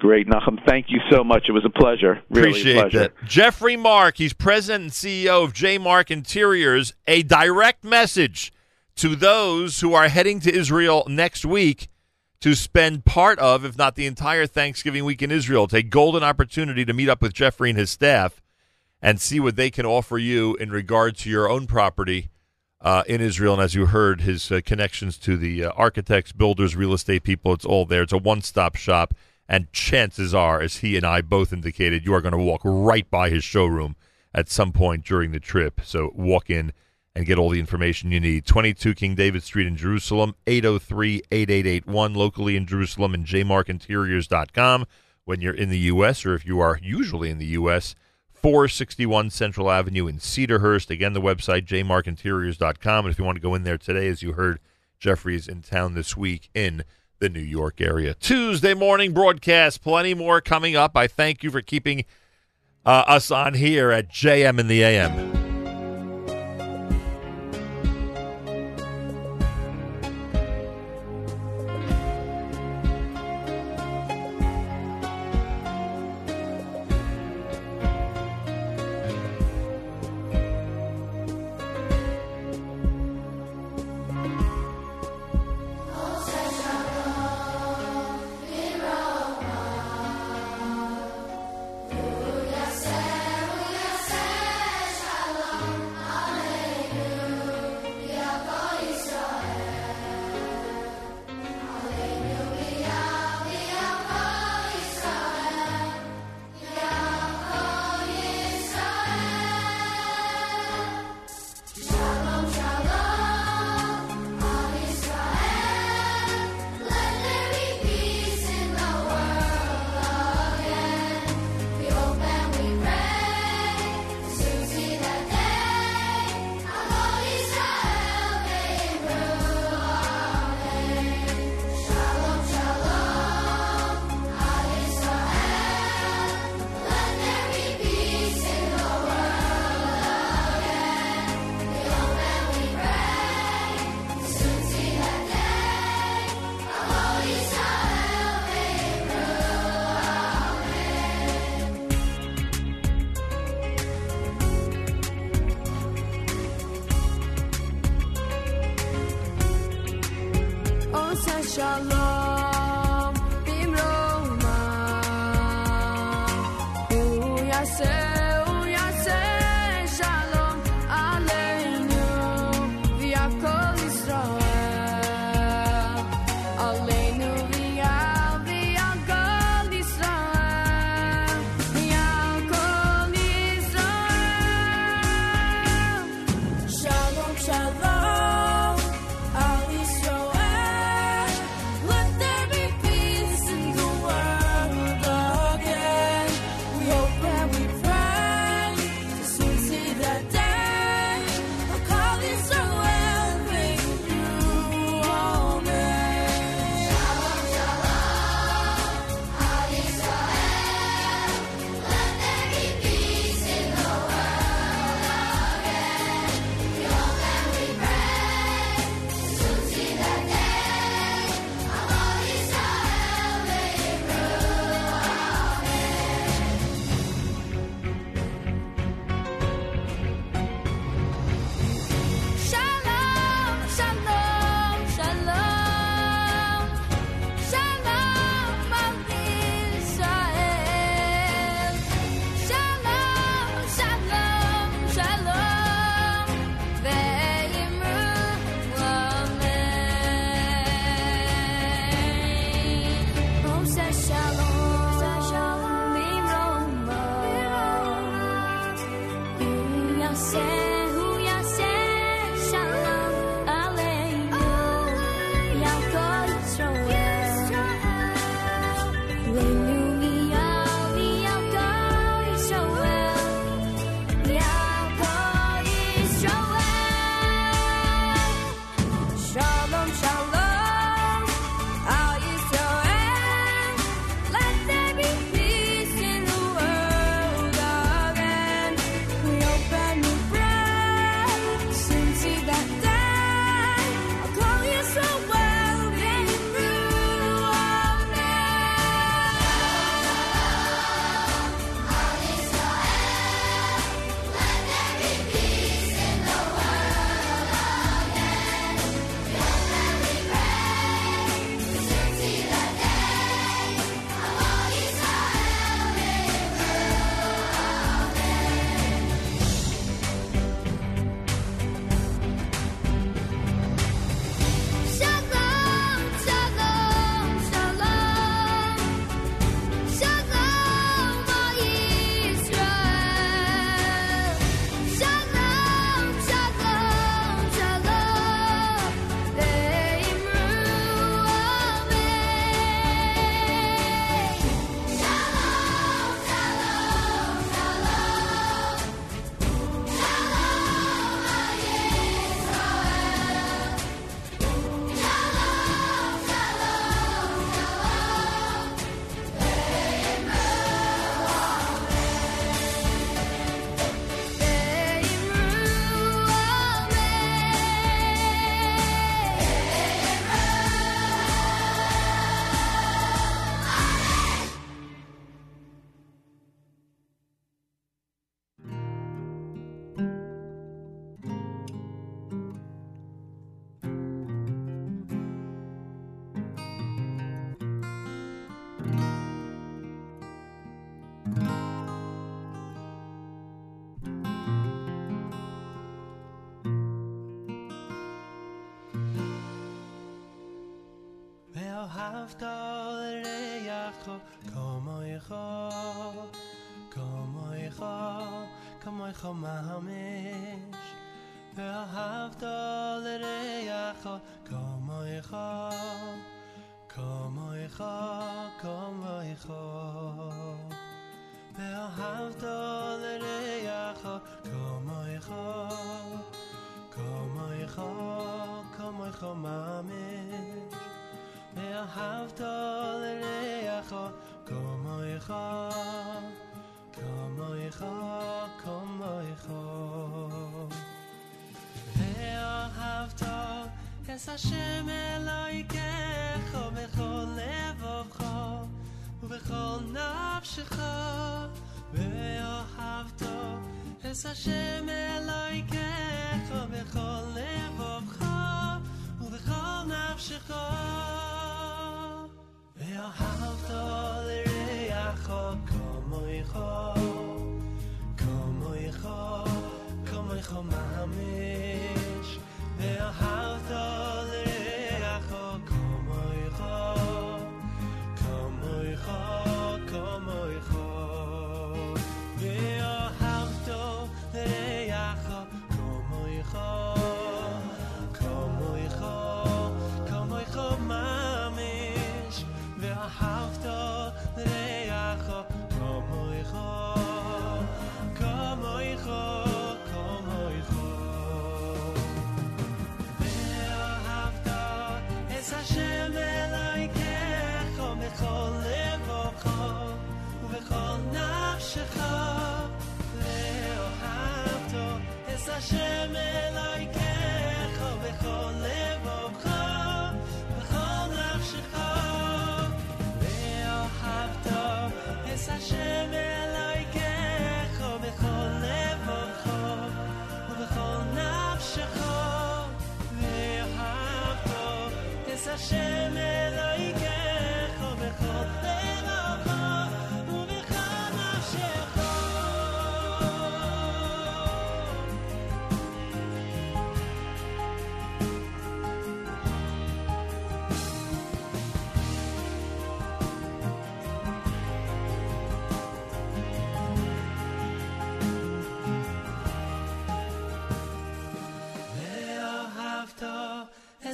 Great, Nachum. Thank you so much. It was a pleasure. Really Appreciate a pleasure. that. Jeffrey Mark, he's president and CEO of J Mark Interiors. A direct message to those who are heading to Israel next week to spend part of, if not the entire Thanksgiving week in Israel. It's a golden opportunity to meet up with Jeffrey and his staff and see what they can offer you in regard to your own property uh, in Israel. And as you heard, his uh, connections to the uh, architects, builders, real estate people, it's all there. It's a one stop shop. And chances are, as he and I both indicated, you are going to walk right by his showroom at some point during the trip. So walk in and get all the information you need. 22 King David Street in Jerusalem, 803 8881, locally in Jerusalem, and jmarkinteriors.com when you're in the U.S., or if you are usually in the U.S., 461 Central Avenue in Cedarhurst. Again, the website, jmarkinteriors.com. And if you want to go in there today, as you heard, Jeffrey's in town this week in the New York area. Tuesday morning broadcast, plenty more coming up. I thank you for keeping uh, us on here at JM in the AM.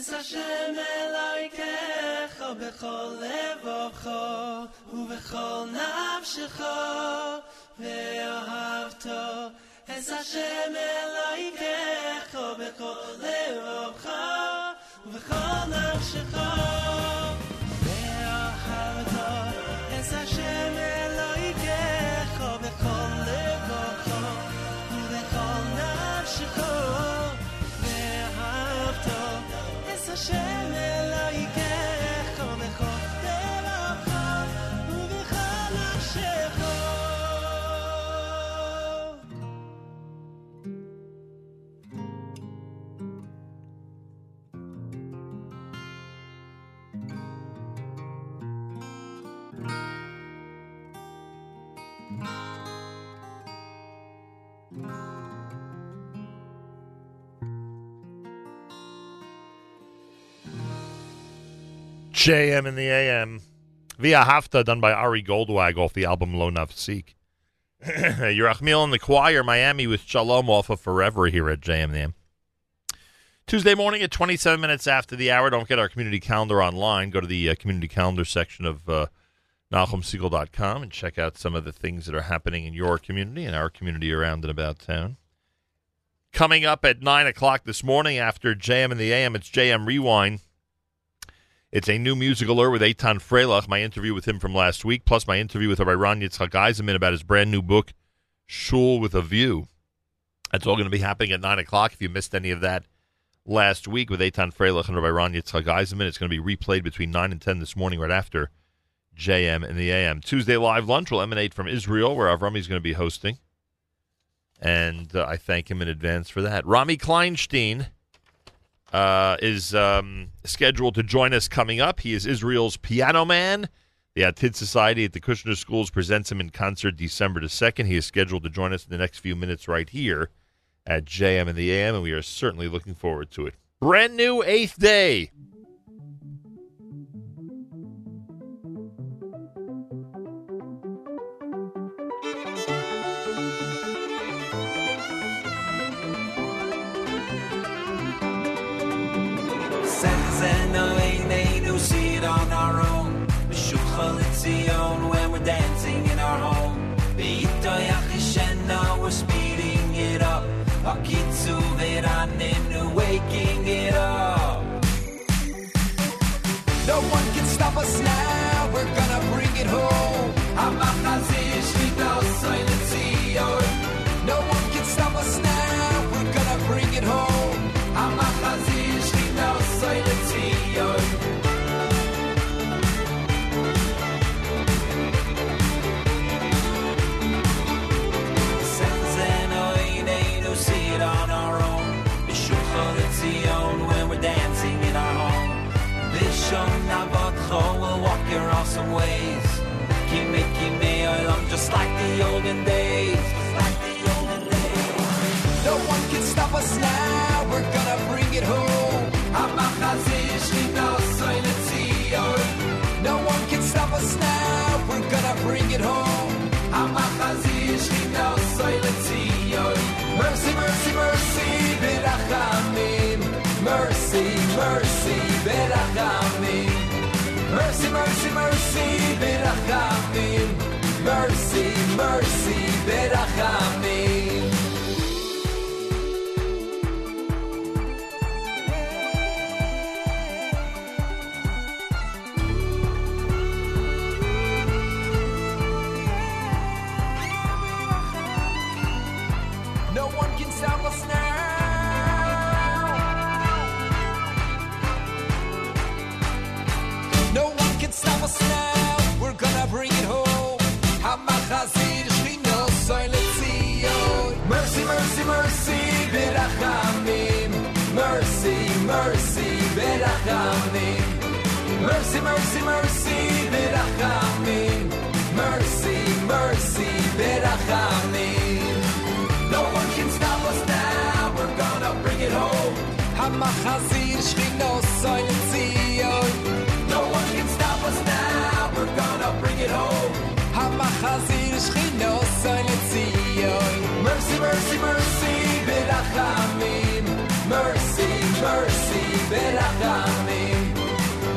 Es a shem elayke kho be khol lev kho u be khol nav Es a shem elayke kho be khol share. JM in the AM. V'ahavta, done by Ari Goldwag off the album Lo Nafsik. Yerachmiel and the choir, Miami with Shalom off of Forever here at JM in the AM. Tuesday morning at 27 minutes after the hour. Don't forget our community calendar online. Go to the uh, community calendar section of uh, NachumSegal.com and check out some of the things that are happening in your community and our community around and about town. Coming up at 9 o'clock this morning after JM in the AM, it's JM Rewind. It's a new music alert with Eitan Freilich, my interview with him from last week, plus my interview with Rabbi Ron Eisenman about his brand new book, Shul with a View. That's all going to be happening at 9 o'clock. If you missed any of that last week with Eitan Freilich and Rabbi Ron Eisenman, it's going to be replayed between 9 and 10 this morning, right after JM and the AM. Tuesday Live Lunch will emanate from Israel, where Avrami is going to be hosting. And uh, I thank him in advance for that. Rami Kleinstein uh, is um, scheduled to join us coming up. He is Israel's piano man. The Atid Society at the Kushner Schools presents him in concert December the 2nd. He is scheduled to join us in the next few minutes right here at JM in the AM, and we are certainly looking forward to it. Brand new eighth day. Our own. Tzion when we're dancing in our home. Beito Yachishena, we're speeding it up. Akitsu Veraninu, waking it up. No one can stop us now, we're gonna bring it home. Awesome ways. Kimi Kimi Olam, just like the olden days. Like the olden days. No one can stop us now, we're gonna bring it home. Letzion. Oh. No one can stop us now, we're gonna bring it home. Letzion. Oh. Mercy, mercy, mercy, Birachamim. Mercy, mercy, Birachamim. Mercy, mercy, mercy, Birachamim. Mercy, mercy, Birachamim. Hamachazir Shchino Soiletzion. Mercy, mercy, mercy, Berachamim. Mercy, mercy, Berachamim. Mercy, mercy, mercy, Berachamim. Mercy, mercy, Berachamim. No one can stop us now. We're gonna bring it home. Hamachazir Shchino Soiletzion. No one can stop us now. We're gonna bring it home. Hamachazir Shchino Soiletzion. Mercy, mercy, mercy, Berachamim. Mercy, mercy, Berachamim.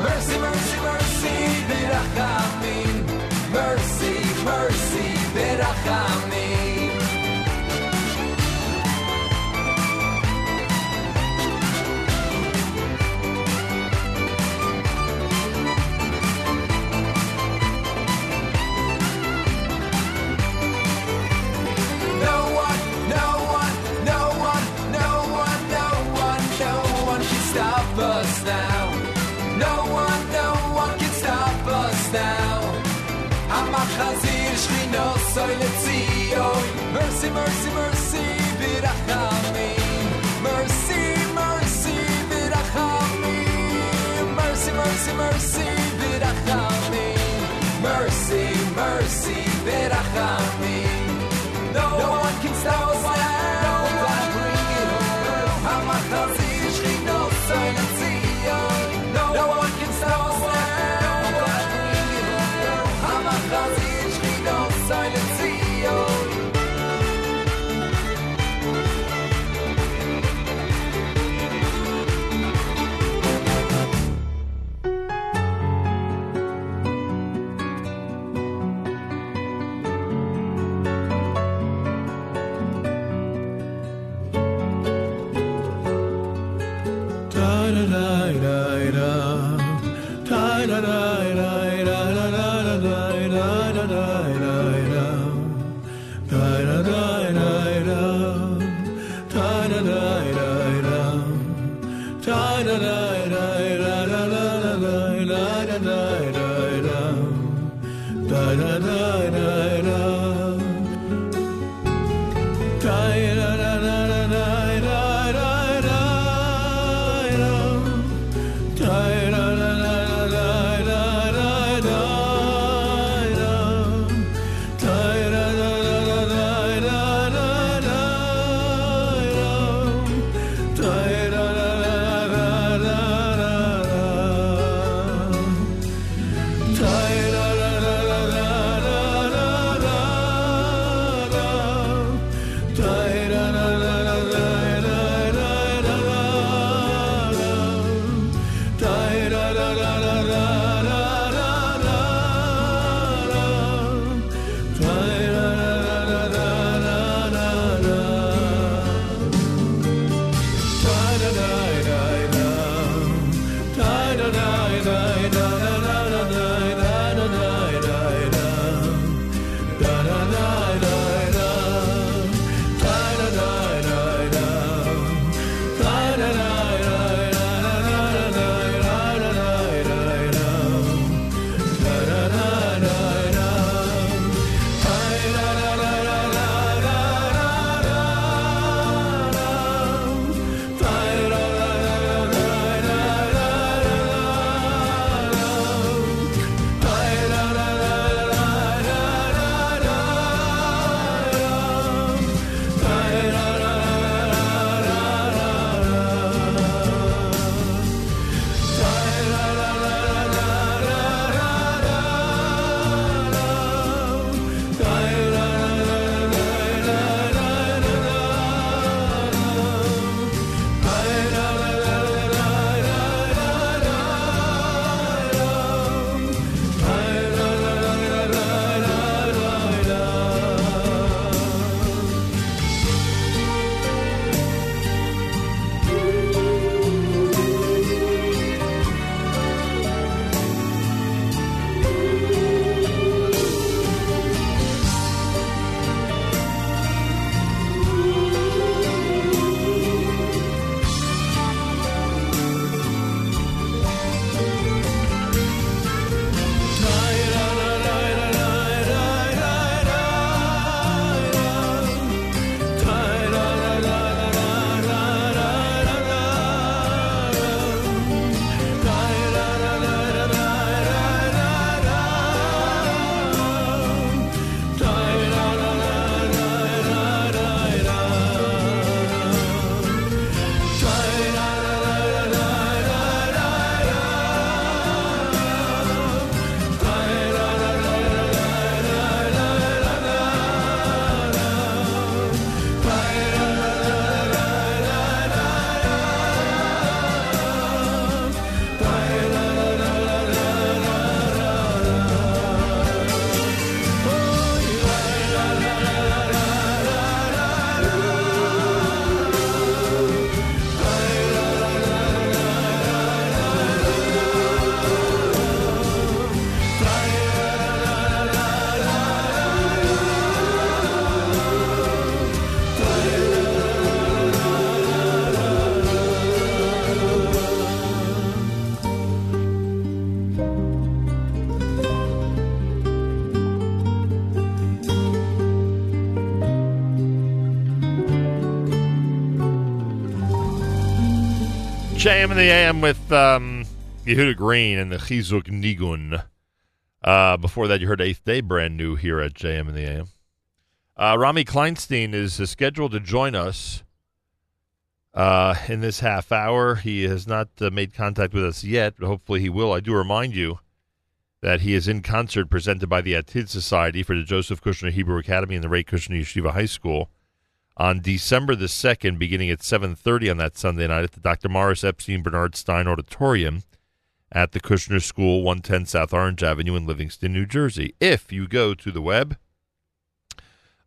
Mercy, mercy, mercy, Berachamim. Mercy, mercy, Berachamim. No JM in the AM with um, Yehuda Green and the Chizuk Nigun. Uh, before that, you heard Eighth Day, brand new here at JM in the AM. Uh, Rami Kleinstein is uh, scheduled to join us uh, in this half hour. He has not uh, made contact with us yet, but hopefully he will. I do remind you that he is in concert presented by the Atid Society for the Joseph Kushner Hebrew Academy and the Rae Kushner Yeshiva High School on December the 2nd, beginning at 7.30 on that Sunday night at the Dr. Morris Epstein Bernard Stein Auditorium at the Kushner School, 110 South Orange Avenue in Livingston, New Jersey. If you go to the web,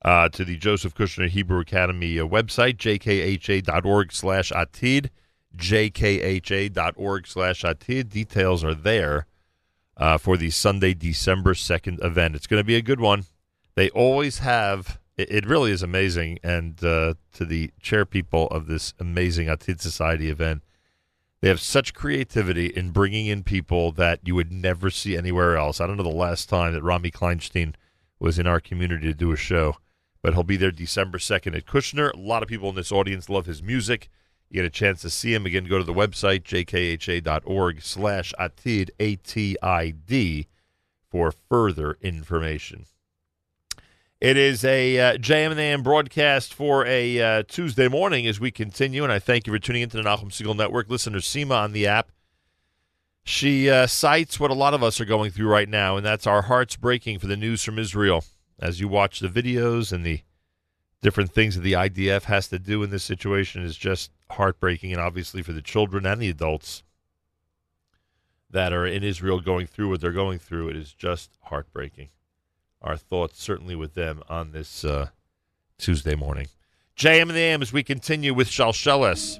uh, to the Joseph Kushner Hebrew Academy uh, website, jkha.org slash atid, jkha.org slash atid. Details are there uh, for the Sunday, December 2nd event. It's going to be a good one. They always have, it, it really is amazing. And uh, to the chair people of this amazing Atid Society event, they have such creativity in bringing in people that you would never see anywhere else. I don't know the last time that Rami Kleinstein was in our community to do a show, but he'll be there December 2nd at Kushner. A lot of people in this audience love his music. You get a chance to see him. Again, go to the website, jkha.org slash atid, A-T-I-D, for further information. It is a uh, AM broadcast for a uh, Tuesday morning as we continue, and I thank you for tuning into the Nachum Segal Network. Listener Seema on the app. She uh, cites what a lot of us are going through right now, and that's our hearts breaking for the news from Israel. As you watch the videos and the different things that the IDF has to do in this situation is just heartbreaking, and obviously for the children and the adults that are in Israel going through what they're going through, it is just heartbreaking. Our thoughts certainly with them on this uh, Tuesday morning. JM and the AM as we continue with Shalshelis.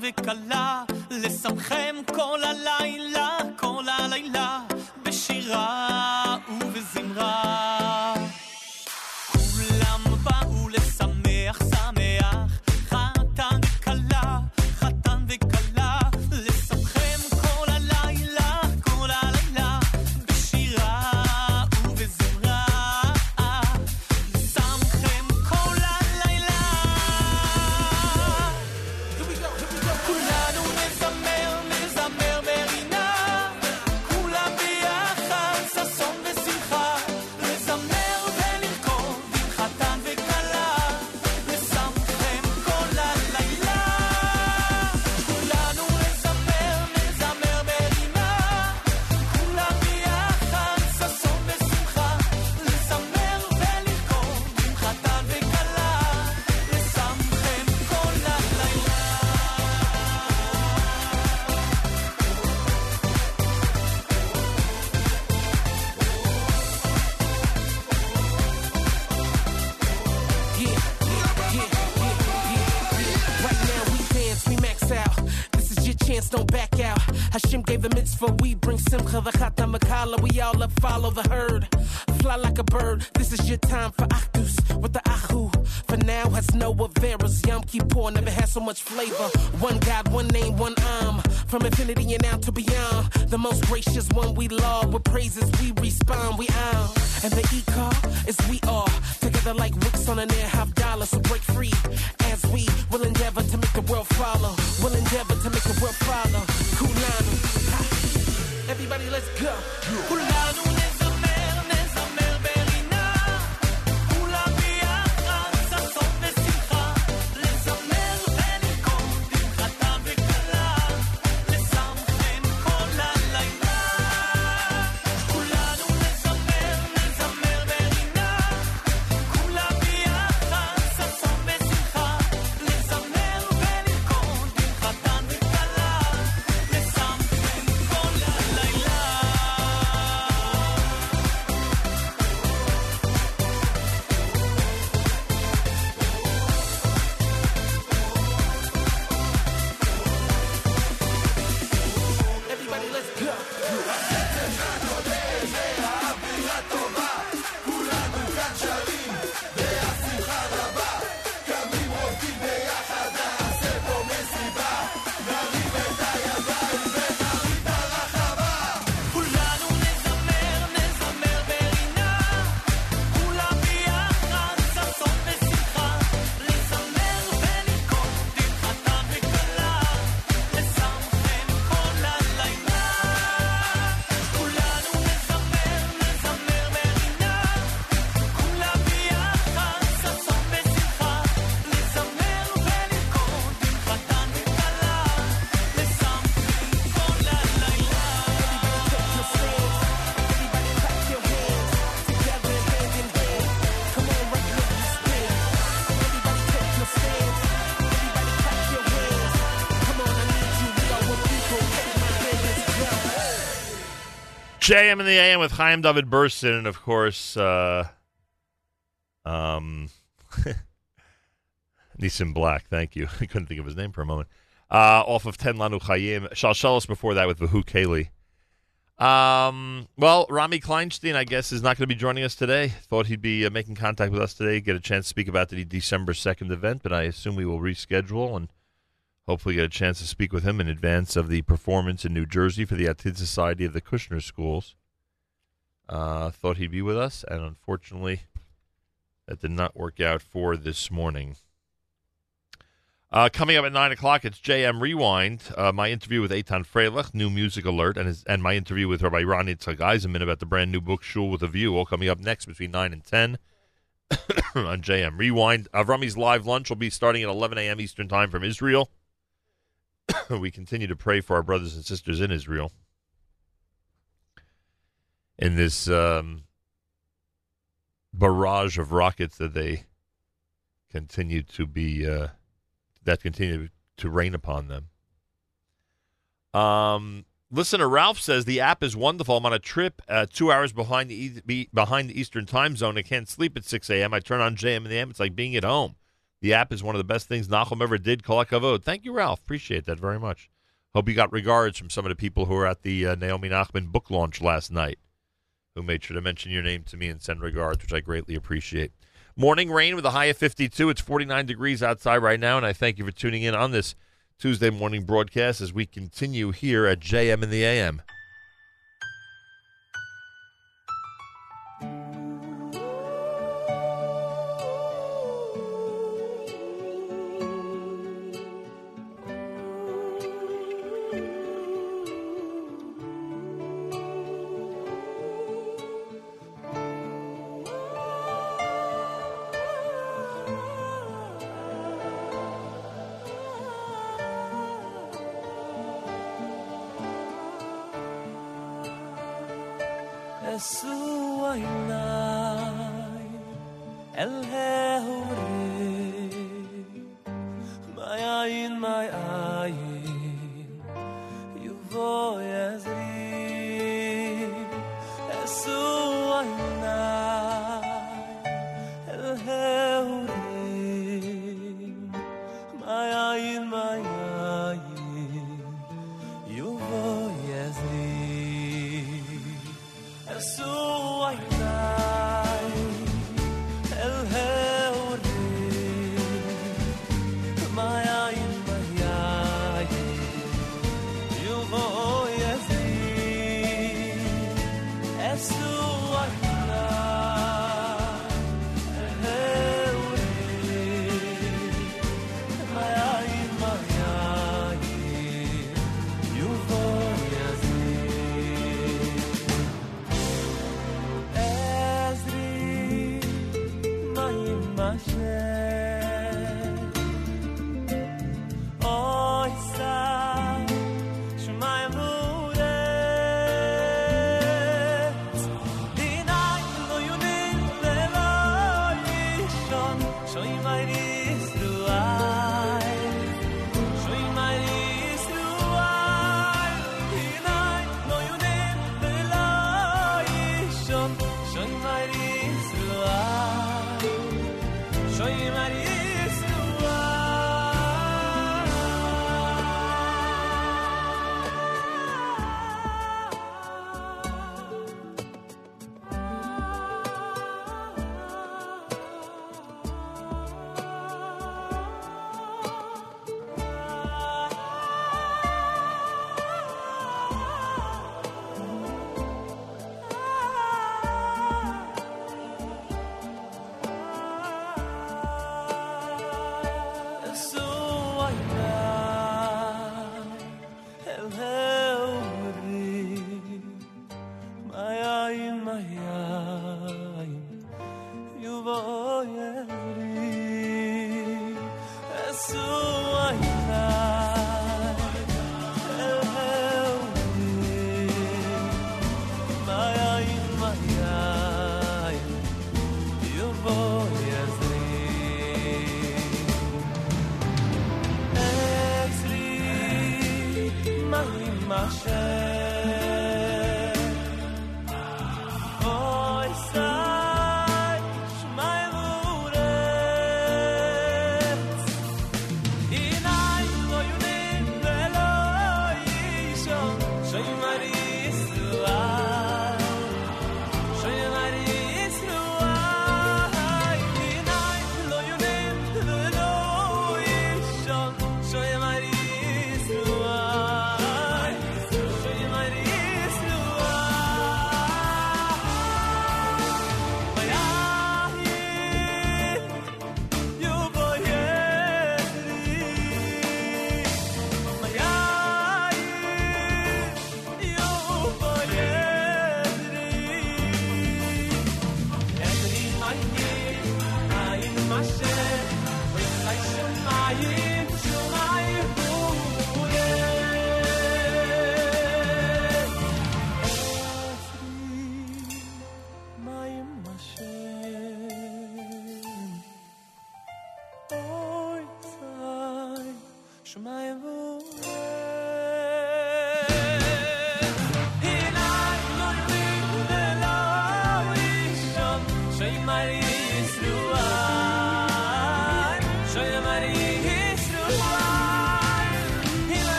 וקלה, לשמכם כל הלילה. Mitzvah, we bring simcha, the chata makala. We all up, follow the herd. Fly like a bird, this is your time for achdus with the ahu. For now has no averas. Yom Kippur never had so much flavor. One God, one name, one arm. From infinity and out to beyond. The most gracious one we love. With praises we respond, we are. And the e-car is we are. Together like wicks on an air half dollar. So break free as we will endeavor to make the world follow. Let's go. JM in the AM with Chaim David Burson, and of course, uh, um, Nissim Black. Thank you. I couldn't think of his name for a moment. Uh, off of Ten Lanu Chayim. Shalshelis before that with Vahu Kaylee. Um, well, Rami Kleinstein, I guess, is not going to be joining us today. Thought he'd be uh, making contact with us today, get a chance to speak about the December 2nd event, but I assume we will reschedule and hopefully get a chance to speak with him in advance of the performance in New Jersey for the Atid Society of the Kushner Schools. Uh, thought he'd be with us, and unfortunately, that did not work out for this morning. Uh, coming up at 9 o'clock, it's JM Rewind. Uh, my interview with Eitan Freilich, new music alert, and his, and my interview with Rabbi Ron Yitzchak Eisenman about the brand new book, Shul with a View, all coming up next between 9 and 10 on JM Rewind. Avrami's live lunch will be starting at 11 a.m. Eastern Time from Israel. we continue to pray for our brothers and sisters in Israel in this um, barrage of rockets that they continue to be uh, that continue to rain upon them. Um, listener Ralph says the app is wonderful. I'm on a trip uh, two hours behind the e- behind the Eastern Time Zone. I can't sleep at 6 a.m. I turn on JM in the AM. It's like being at home. The app is one of the best things Nachum ever did. Kol hakavod. Thank you, Ralph. Appreciate that very much. Hope you got regards from some of the people who were at the uh, Naomi Nachman book launch last night, who made sure to mention your name to me and send regards, which I greatly appreciate. Morning rain with a high of 52. It's 49 degrees outside right now, and I thank you for tuning in on this Tuesday morning broadcast as we continue here at JM in the AM. Yesu ay nai El Hei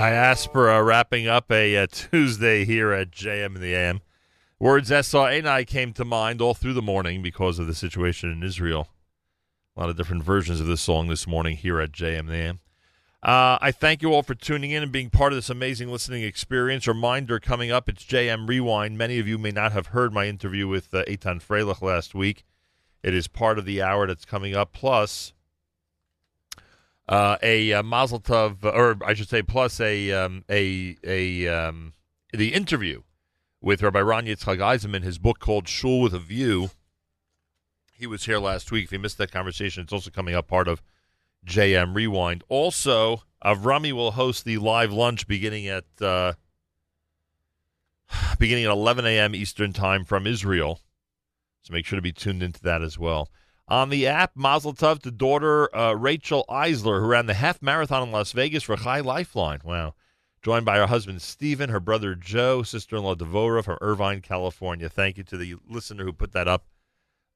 Diaspora wrapping up a, uh Tuesday here at JM in the AM. Words S-A-N-I came to mind all through the morning because of the situation in Israel. A lot of different versions of this song this morning here at JM in the AM. Uh, I thank you all for tuning in and being part of this amazing listening experience. Reminder coming up, it's JM Rewind. Many of you may not have heard my interview with uh, Eitan Freilich last week. It is part of the hour that's coming up. Plus, uh, a uh, Mazel Tov, or I should say, plus a um, a a um, the interview with Rabbi Ron Yitzchak Eisenman, his book called Shul with a View. He was here last week. If you missed that conversation, it's also coming up part of JM Rewind. Also, Avrami will host the live lunch beginning at uh, beginning at 11 a.m. Eastern Time from Israel. So make sure to be tuned into that as well. On the app, Mazel Tov to daughter uh, Rachel Eisler, who ran the half marathon in Las Vegas for Chai Lifeline. Wow. Joined by her husband Stephen, her brother Joe, sister in law Devora from Irvine, California. Thank you to the listener who put that up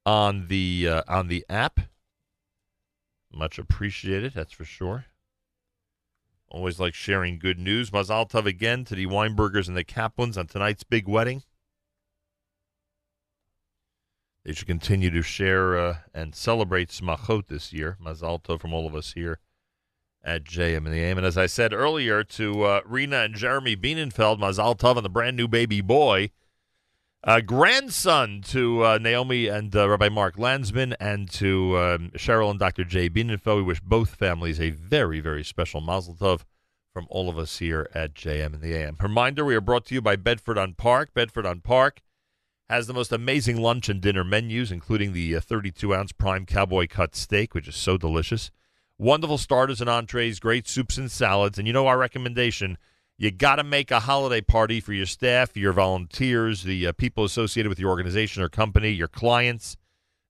on the uh, on the app. Much appreciated, that's for sure. Always like sharing good news. Mazal Tov again to the Weinbergers and the Kaplans on tonight's big wedding. They should continue to share uh, and celebrate Smachot this year. Mazal Tov from all of us here at JM and the AM. And as I said earlier to uh, Rena and Jeremy Bienenfeld, Mazal Tov and the brand new baby boy. Uh, grandson to uh, Naomi and uh, Rabbi Mark Landsman, and to um, Cheryl and Dr. Jay Bienenfeld. We wish both families a very, very special Mazal Tov from all of us here at JM and the AM. Reminder: We are brought to you by Bedford on Park. Bedford on Park has the most amazing lunch and dinner menus, including the 32 ounce prime cowboy cut steak, which is so delicious. Wonderful starters and entrees, great soups and salads, and you know our recommendation. You got to make a holiday party for your staff, your volunteers, the uh, people associated with your organization or company, your clients.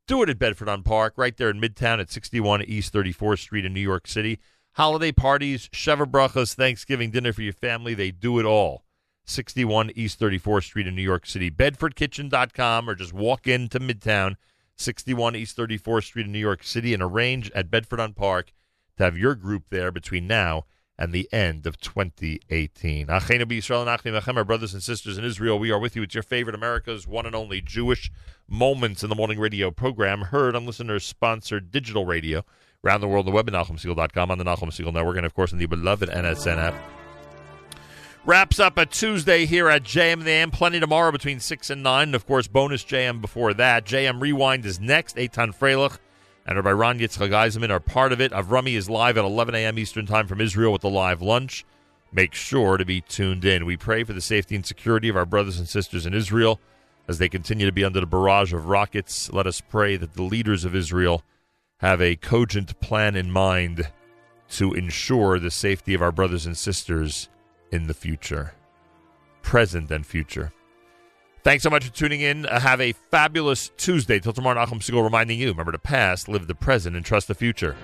Do it at Bedford on Park, right there in Midtown at 61 East 34th Street in New York City. Holiday parties, Sheva Thanksgiving dinner for your family, they do it all. 61 East 34th Street in New York City. BedfordKitchen.com or just walk into Midtown, 61 East 34th Street in New York City, and arrange at Bedford on Park to have your group there between now and the end of 2018. Achenu b'Yisrael and Achim Achem, our brothers and sisters in Israel, we are with you. It's your favorite America's one and only Jewish Moments in the Morning radio program, heard on listeners-sponsored digital radio around the world the web at NachumSegal.com, on the Nachum Segal Network, and of course on the beloved NSN app. Wraps up a Tuesday here at JM the AM. Plenty tomorrow between 6 and 9. And of course, bonus JM before that. JM Rewind is next. Eitan Freilich and Rabbi Ron Yitzchak Eisenman are part of it. Avrami is live at 11 a.m. Eastern Time from Israel with the live lunch. Make sure to be tuned in. We pray for the safety and security of our brothers and sisters in Israel as they continue to be under the barrage of rockets. Let us pray that the leaders of Israel have a cogent plan in mind to ensure the safety of our brothers and sisters in the future, present and future. Thanks so much for tuning in. Uh, have a fabulous Tuesday. Till tomorrow, Nachum Segal reminding you remember the past, live the present, and trust the future.